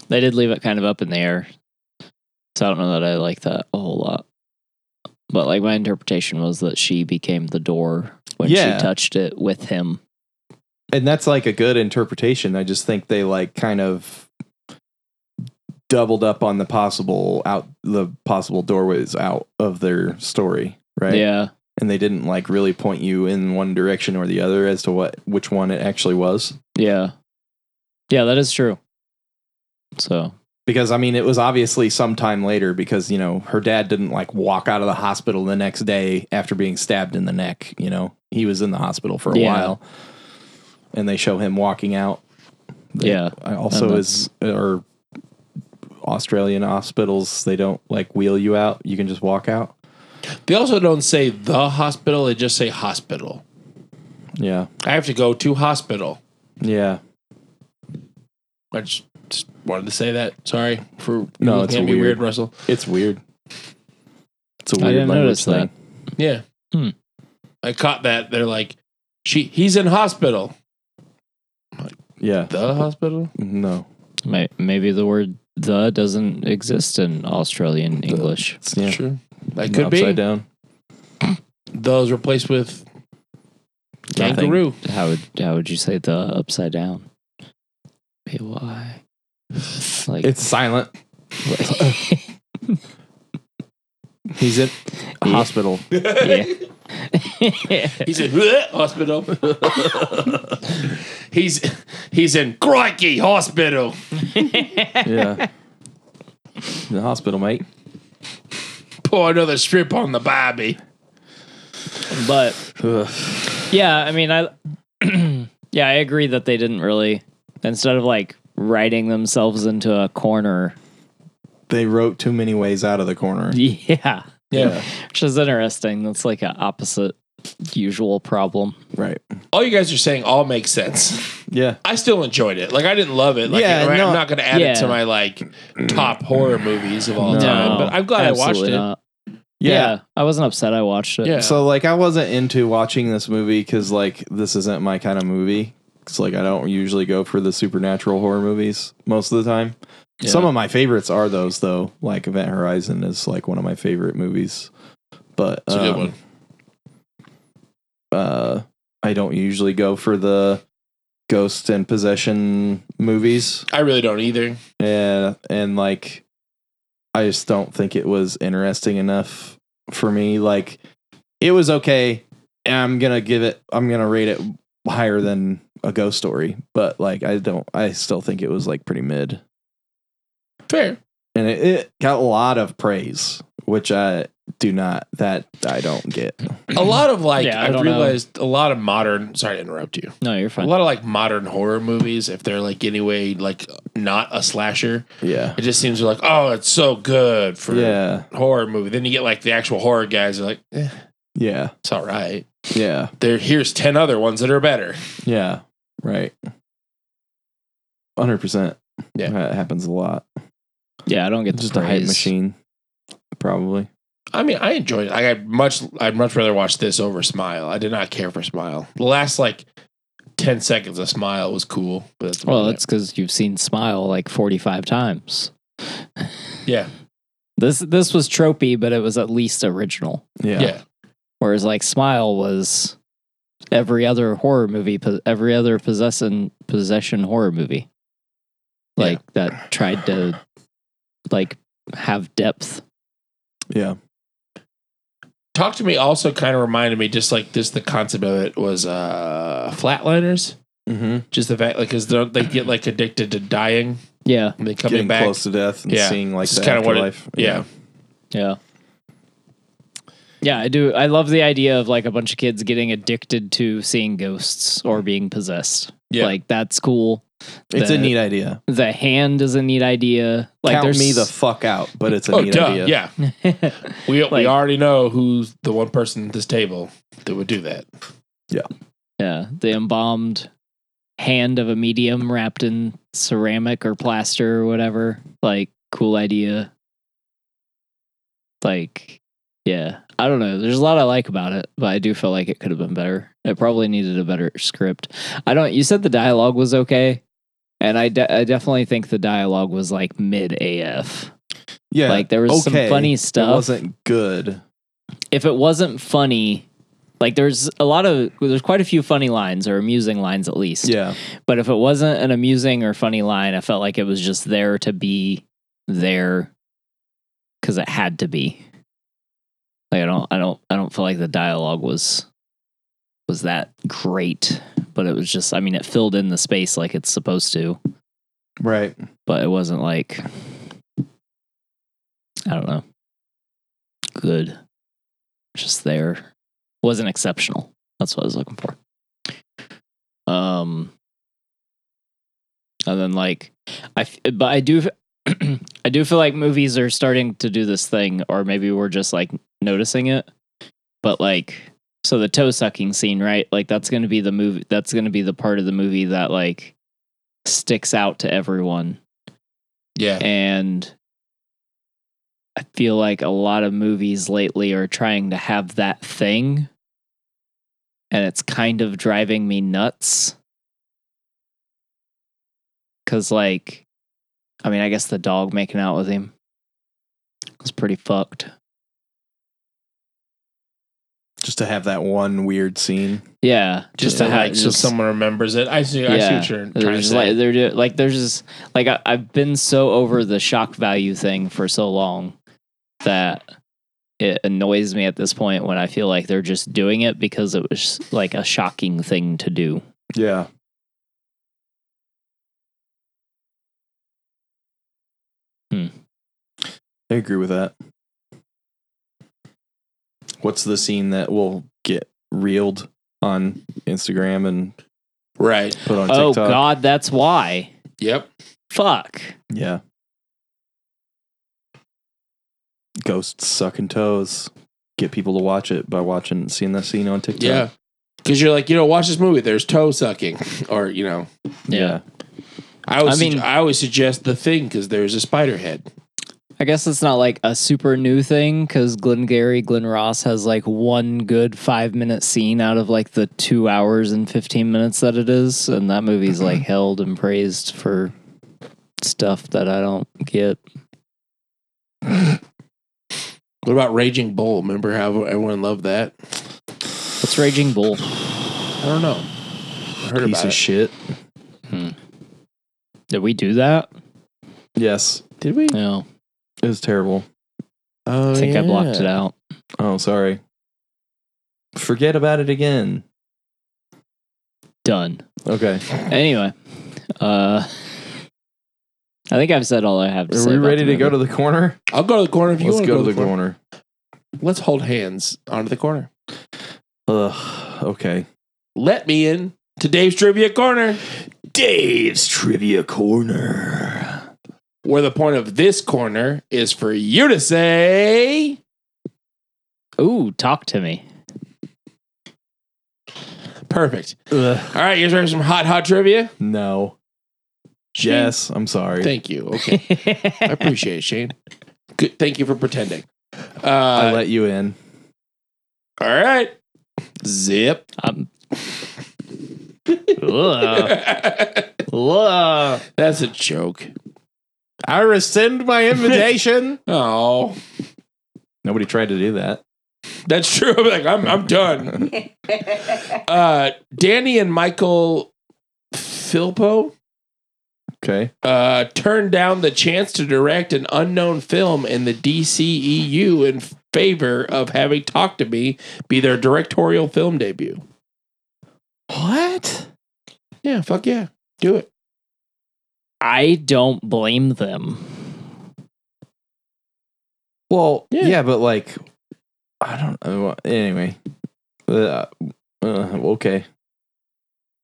they did leave it kind of up in the air. So I don't know that I like that a whole lot. But like my interpretation was that she became the door when Yeah. she touched it with him. and that's like a good interpretation. I just think they like kind of doubled up on the possible out the possible doorways out of their story, right? Yeah. And they didn't like really point you in one direction or the other as to what which one it actually was. Yeah. Yeah, that is true. So Because I mean, it was obviously sometime later because you know her dad didn't like walk out of the hospital the next day after being stabbed in the neck. You know, he was in the hospital for a Yeah. while, and they show him walking out. They- Yeah. Also is or Australian hospitals they don't like wheel you out. You can just walk out. They also don't say the hospital; they just say hospital. Yeah, I have to go to hospital. yeah. I just, just wanted to say that. Sorry for No, looking it's at me weird. weird, Russell. It's weird. It's a weird didn't language notice that. thing. Yeah. Hmm. I caught that. They're like, she he's in hospital. Yeah, The hospital? no. maybe the word the doesn't exist in Australian English. It's, yeah, Sure. That no, could be. upside down. Those replaced with Nothing. kangaroo. How would how would you say the upside down? P Y. Like It's silent. He's in a Yeah. hospital. yeah. He's in hospital. he's he's in crikey hospital. Yeah. In the hospital, mate. Pour another strip on the Bobby. but Ugh. yeah, I mean, I yeah, I agree that they didn't really instead of like writing themselves into a corner. They wrote too many ways out of the corner. Yeah, Yeah. which is interesting. That's like an opposite usual problem. Right. All you guys are saying all makes sense. Yeah. I still enjoyed it. Like I didn't love it. Like Yeah, right, no- I'm not going to add it to my like top horror movies of all No. time. But I'm glad I watched it. not. Yeah. I wasn't upset. I watched it. Yeah. So like I wasn't into watching this movie because like this isn't my kind of movie. It's like I don't usually go for the supernatural horror movies most of the time. Yeah. Some of my favorites are those though. Like Event Horizon is like one of my favorite movies. But It's a good um, one. uh I don't usually go for the ghost and possession movies. I really don't either. Yeah, and like I just don't think it was interesting enough for me. Like it was okay. I'm gonna give it. I'm gonna rate it higher than a ghost story, but like I don't. I still think it was like pretty mid, Fair. and it, it got a lot of praise, which I do not. That I don't get. A lot of like Yeah, I I don't know. realized a lot of modern. Sorry to interrupt you. No, you're fine. A fine. lot of like modern horror movies, if they're like anyway like not a slasher, Yeah, it just seems like oh it's so good for yeah, horror movie. Then you get like the actual horror guys are like eh, yeah, it's all right. yeah, There here's ten other ones that are better. yeah. Right. Hundred percent. Yeah. that happens a lot. Yeah, I don't get Just the a hype praise. machine, probably. I mean, I enjoyed it. I I'd much I'd much rather watch this over Smile. I did not care for Smile. The last like ten seconds of Smile was cool, but that's Well, that's because you've seen Smile like 45 times. yeah, This this was tropey, but it was at least original. Yeah. yeah, Whereas like Smile was every other horror movie, every other possession possession horror movie, like that tried to like have depth. Yeah. Talk to me also kind of reminded me just like this. The concept of it was uh flatliners. Mm-hmm. Just the fact like because they get like addicted to dying Yeah, and they come Getting back. close to death and Yeah. seeing like This the kinda what it- afterlife. yeah. yeah, yeah. I do. I love the idea of like a bunch of kids getting addicted to seeing ghosts or being possessed. Yeah. like that's cool. It's The- a neat idea. The hand is a neat idea. Like Count there's me the fuck out, but it's a oh, neat duh, idea. yeah. We we already know who's the one person at this table that would do that. Yeah, yeah, the embalmed hand of a medium wrapped in ceramic or plaster or whatever. Like, cool idea. Like, yeah, I don't know. There's a lot I like about it, but I do feel like it could have been better. It probably needed a better script. I don't. You said the dialogue was okay, and I, de- I definitely think the dialogue was like mid AF. Yeah. Like there was okay. some funny stuff. It wasn't good. if it wasn't funny, like there's a lot of there's quite a few funny lines or amusing lines at least. Yeah. But if it wasn't an amusing or funny line, I felt like it was just there to be there because it had to be. Like I don't I don't I don't feel like the dialogue was was that great, but it was just I mean it filled in the space like it's supposed to, Right. but it wasn't like I don't know. Good. Just there. Wasn't exceptional. That's what I was looking for. Um and then like I but I do I do feel like movies are starting to do this thing or maybe we're just like noticing it. But like so the toe sucking scene, right? Like that's going to be the movie that's going to be the part of the movie that like sticks out to everyone Yeah, and I feel like a lot of movies lately are trying to have that thing. And it's kind of driving me nuts. Cause like I mean, I guess the dog making out with him was pretty fucked. Just to have that one weird scene. Yeah. just to have like so someone remembers it. I see. I see Yeah. what you're trying to There's say. like they're do- like there's just like I, I've been so over the shock value thing for so long that it annoys me at this point when I feel like they're just doing it because it was like a shocking thing to do. Yeah. Hmm. I agree with that. What's the scene that will get reeled on Instagram and right. put on Oh TikTok? God, that's why. Yep. Fuck. Yeah. Ghosts sucking toes. Get people to watch it by watching seeing that scene on TikTok. Yeah. Because you're like, you know, watch this movie. There's toe sucking, or you know, Yeah. I always, I mean- I always suggest the thing because there's a spider head. I guess it's not like a super new thing because Glengarry Glen Ross has like one good five minute scene out of like the two hours and 15 minutes that it is. And that movie's mm-hmm. like held and praised for stuff that I don't get. What about Raging Bull? Remember how everyone loved that? What's Raging Bull? I don't know. I heard Piece about of it. shit. Hmm. Did we do that? Yes. Did we? No. It was terrible. Oh, I think I blocked it out. Oh, sorry. Forget about it again. Done. Okay. Anyway, uh, I think I've said all I have to Are say. we ready to go to the corner? I'll go to the corner if you Let's want go to the corner. Let's hold hands onto the corner. Ugh. Okay. Let me in to Dave's Trivia Corner, Dave's Trivia Corner. Where the point of this corner is for you to say. Ooh, talk to me. Perfect. Ugh. All right, you guys ready for some hot, hot trivia? No. Yes, I'm sorry. Thank you. Okay. I appreciate it, Shane. Good. Thank you for pretending. Uh, I let you in. all right. Zip. um, ugh, ugh. That's a joke. I rescind my invitation. Oh, Nobody tried to do that. that's true. I'm like, I'm, I'm done. Uh, Danny and Michael Philippou Okay. uh, turned down the chance to direct an unknown film in the DCEU in favor of having Talk to Me be their directorial film debut. What? Yeah, fuck yeah. Do it. I don't blame them. Well, Yeah. yeah, but like, I don't know. Anyway. Uh, uh, okay.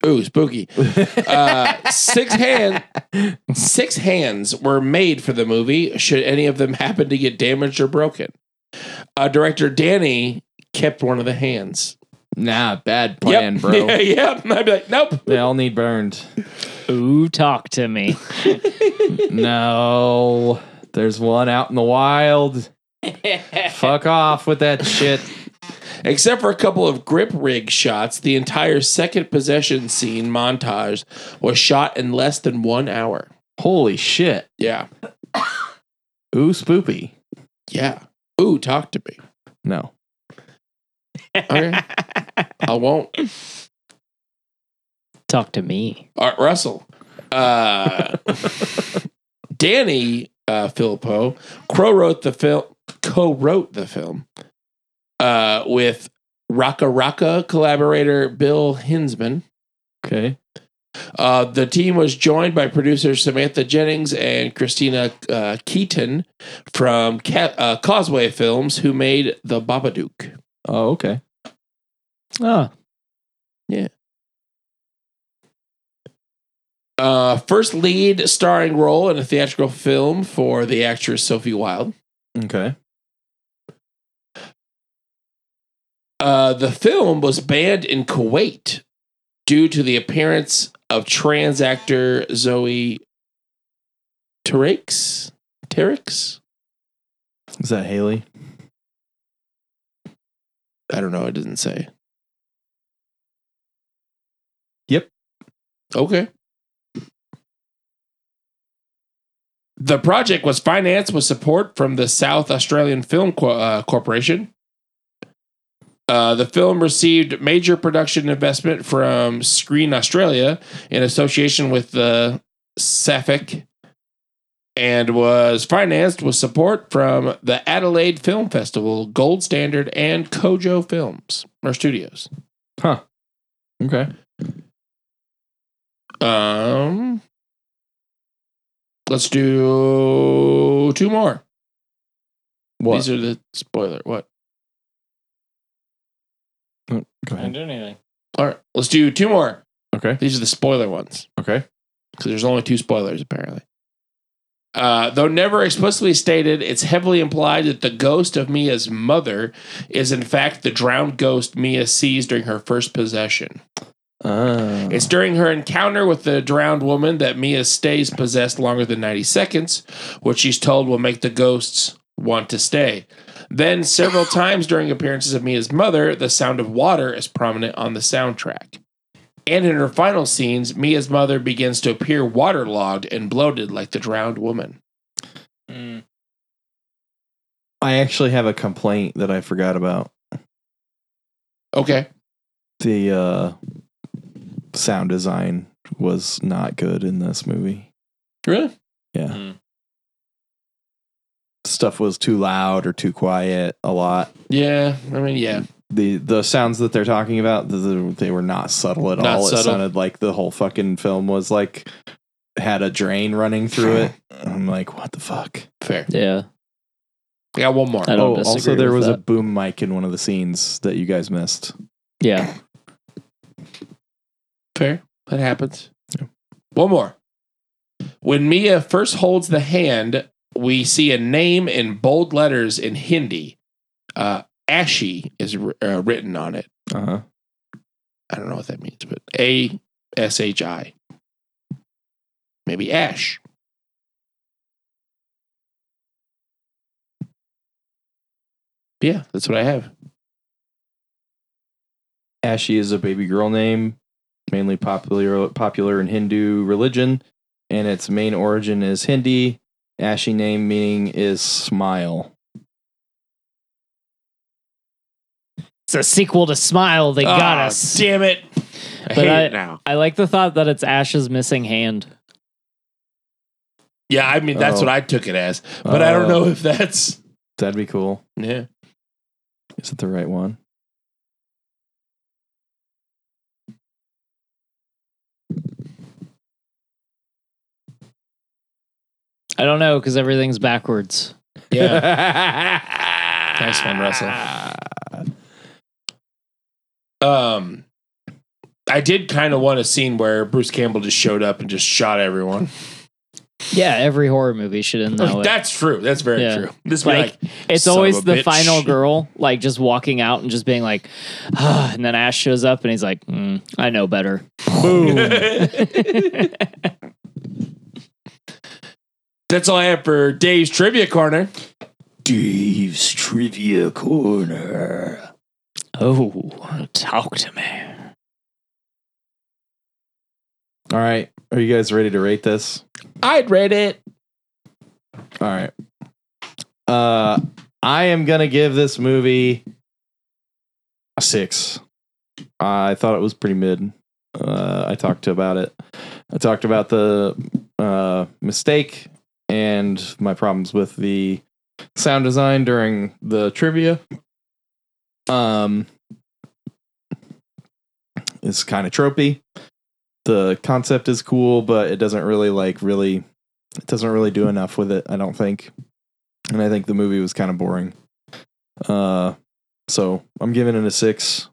Ooh, spooky. Uh, six hand, six hands were made for the movie. Should any of them happen to get damaged or broken, uh, director Danny kept one of the hands. Nah, bad plan, yep. bro. Yeah, yep. I'd be like, nope. they all need burned. Ooh, talk to me. No. There's one out in the wild. Fuck off with that shit. Except for a couple of grip rig shots, the entire second possession scene montage was shot in less than one hour. Holy shit. Yeah, Ooh, spoopy. yeah. Ooh, talk to me. No. Okay, I won't. talk to me. Art Russell. Uh, Danny uh, Philippou co-wrote the film. Co-wrote the film uh, with RackaRacka collaborator Bill Hinzman. Okay. Uh, the team was joined by producers Samantha Jennings and Christina uh, Keaton from Ca- uh, Causeway Films, who made The Babadook. Oh, okay. Ah. Yeah. Uh, first lead starring role in a theatrical film for the actress Sophie Wilde. Okay. Uh, the film was banned in Kuwait due to the appearance of trans actor Zoe Terakes. Terakes? Is that Haley? I don't know. It didn't say. Yep. Okay. The project was financed with support from the South Australian Film Co- uh, Corporation. Uh, the film received major production investment from Screen Australia in association with the SAFIC and was financed with support from the Adelaide Film Festival, Gold Standard, and Kojo Films or Studios. Huh. Okay. Um, let's do two more. What? These are the spoiler. What? Oh, go ahead. do anything. All right, let's do two more. Okay. These are the spoiler ones Okay. because there's only two spoilers apparently. Uh, though never explicitly stated, it's heavily implied that the ghost of Mia's mother is in fact the drowned ghost Mia sees during her first possession. Uh, It's during her encounter with the drowned woman that Mia stays possessed longer than 90 seconds, which she's told will make the ghosts want to stay. Then, several times during appearances of Mia's mother, the sound of water is prominent on the soundtrack. And in her final scenes, Mia's mother begins to appear waterlogged and bloated like the drowned woman. I actually have a complaint that I forgot about. Okay. The uh, sound design was not good in this movie. Really? Yeah. Hmm. Stuff was too loud or too quiet a lot. Yeah. I mean, yeah. The the sounds that they're talking about, the, the- they were not subtle at Not all. It sounded like the whole fucking film was like had a drain running through it. I'm like, what the fuck? Fair. Yeah. I got one more. I don't Oh, also there with was a boom mic in one of the scenes that you guys missed. Yeah. Fair. That happens. One more. When Mia first holds the hand, we see a name in bold letters in Hindi. Uh, Ashi is uh, written on it. Uh huh. I don't know what that means, but A S H I. Maybe Ash. Yeah, that's what I have. Ashi is a baby girl name, mainly popular popular in Hindu religion, and its main origin is Hindi. Ashi name meaning is smile. It's a sequel to Smile. They got Ah, us. Damn it. I But hate I- it now. I like the thought that it's Ash's missing hand. Yeah, I mean, that's Oh. what I took it as. But I don't know if that's. That'd be cool. Yeah. Is it the right one? I don't know because everything's backwards. Yeah. nice one, Russell. Um, I did kind of want a scene where Bruce Campbell just showed up and just shot everyone. Yeah, every horror movie should end that way. That's true. That's very Yeah. true. This Like, like, it's always the bitch. final girl, like just walking out and just being like, ah, and then Ash shows up and he's like, mm, I know better. Boom. That's all I have for Dave's trivia corner. Dave's Trivia Corner. Oh, talk to me. All right. Are you guys ready to rate this? I'd rate it. All right. Uh, I am gonna give this movie a six. I thought it was pretty mid. Uh, I talked about it. I talked about the uh, mistake and my problems with the sound design during the trivia. Um, it's kind of tropey. The concept is cool, but it doesn't really like really it doesn't really do enough with it, I don't think. And I think the movie was kind of boring. Uh so I'm giving it a 6.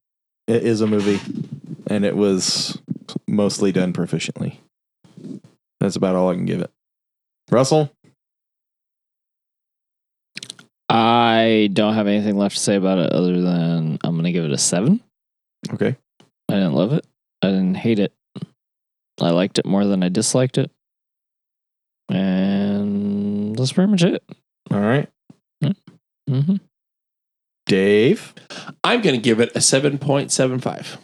It is a movie and it was mostly done proficiently. That's about all I can give it. Russell? I don't have anything left to say about it other than I'm going to give it a seven. Okay. I didn't love it. I didn't hate it. I liked it more than I disliked it. And that's pretty much it. All right. Mm-hmm. Dave? I'm going to give it a 7.75.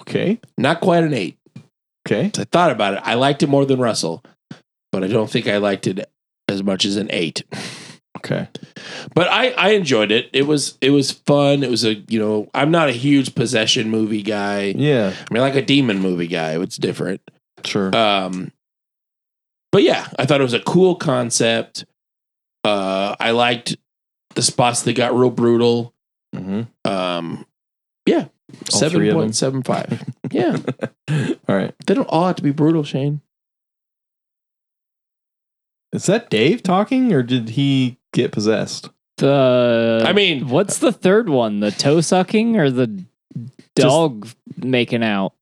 Okay. Not quite an 8. Okay. I thought about it. I liked it more than Russell, but I don't think I liked it as much as an 8. Okay. But I, I enjoyed it. It was it was fun. It was a you know I'm not a huge possession movie guy. Yeah, I mean like a demon movie guy. It's different. sure. Um, but yeah, I thought it was a cool concept. Uh, I liked the spots that got real brutal. hmm Um, yeah, All seven three of them? point seven five. yeah, all right. they don't all have to be brutal, Shane. Is that Dave talking or did he get possessed? The I mean- what's the third one? The toe sucking or the dog making out?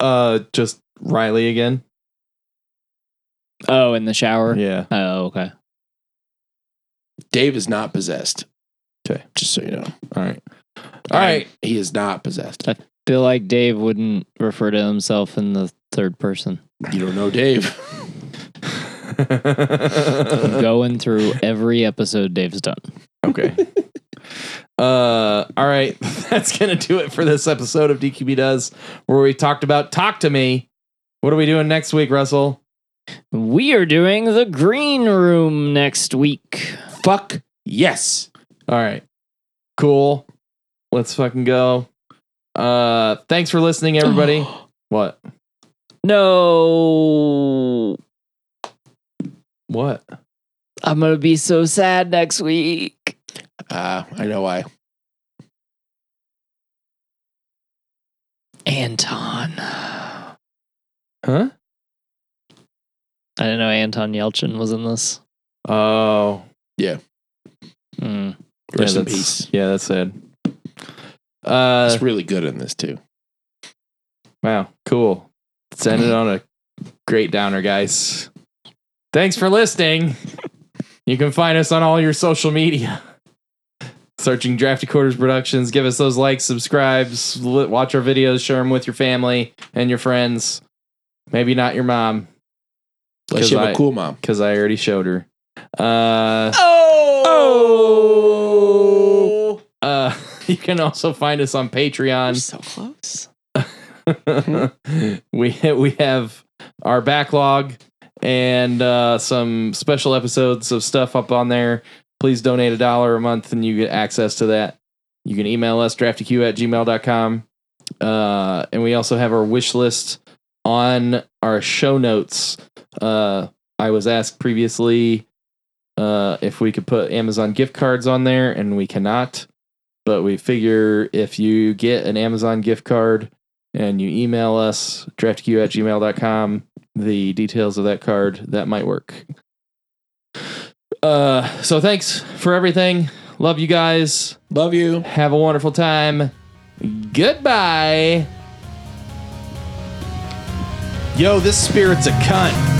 Uh just Riley again? Oh, in the shower. Yeah. Oh, okay. Dave is not possessed. Okay. just so you know. All right. All right. he is not possessed. I feel like Dave wouldn't refer to himself in the third person. You don't know Dave. I'm going through every episode Dave's done. okay. Uh, all right. That's gonna do it for this episode of DQP Does, where we talked about Talk to Me. What are we doing next week, Russell? We are doing the green room next week. Fuck yes. All right. Cool. Let's fucking go. Uh, thanks for listening, everybody. what? No. What? I'm going to be so sad next week. Uh, I know why. Anton. Huh? I didn't know Anton Yelchin was in this. Oh, Mm. Rest yeah, in peace. Yeah, that's sad. Uh, It's really good in this too. wow, cool. Let's end it on a great downer, guys. Thanks for listening. You can find us on all your social media. Searching Drafty Quarters Productions. Give us those likes, subscribes, watch our videos, share them with your family and your friends. Maybe not your mom, Unless you have I- a cool mom. because I already showed her. Uh, Oh! uh, you can also find us on Patreon. so close. we we have our backlog and uh, some special episodes of stuff up on there. Please donate a dollar a month and you get access to that. You can email us draftyq at gmail.com. Uh, and we also have our wish list on our show notes. Uh, I was asked previously uh, if we could put Amazon gift cards on there, and we cannot. But we figure if you get an Amazon gift card and you email us draftq at gmail.com the details of that card that might work. Uh so thanks for everything. Love you guys. Love you. have a wonderful time. Goodbye. Yo, this spirit's a cunt.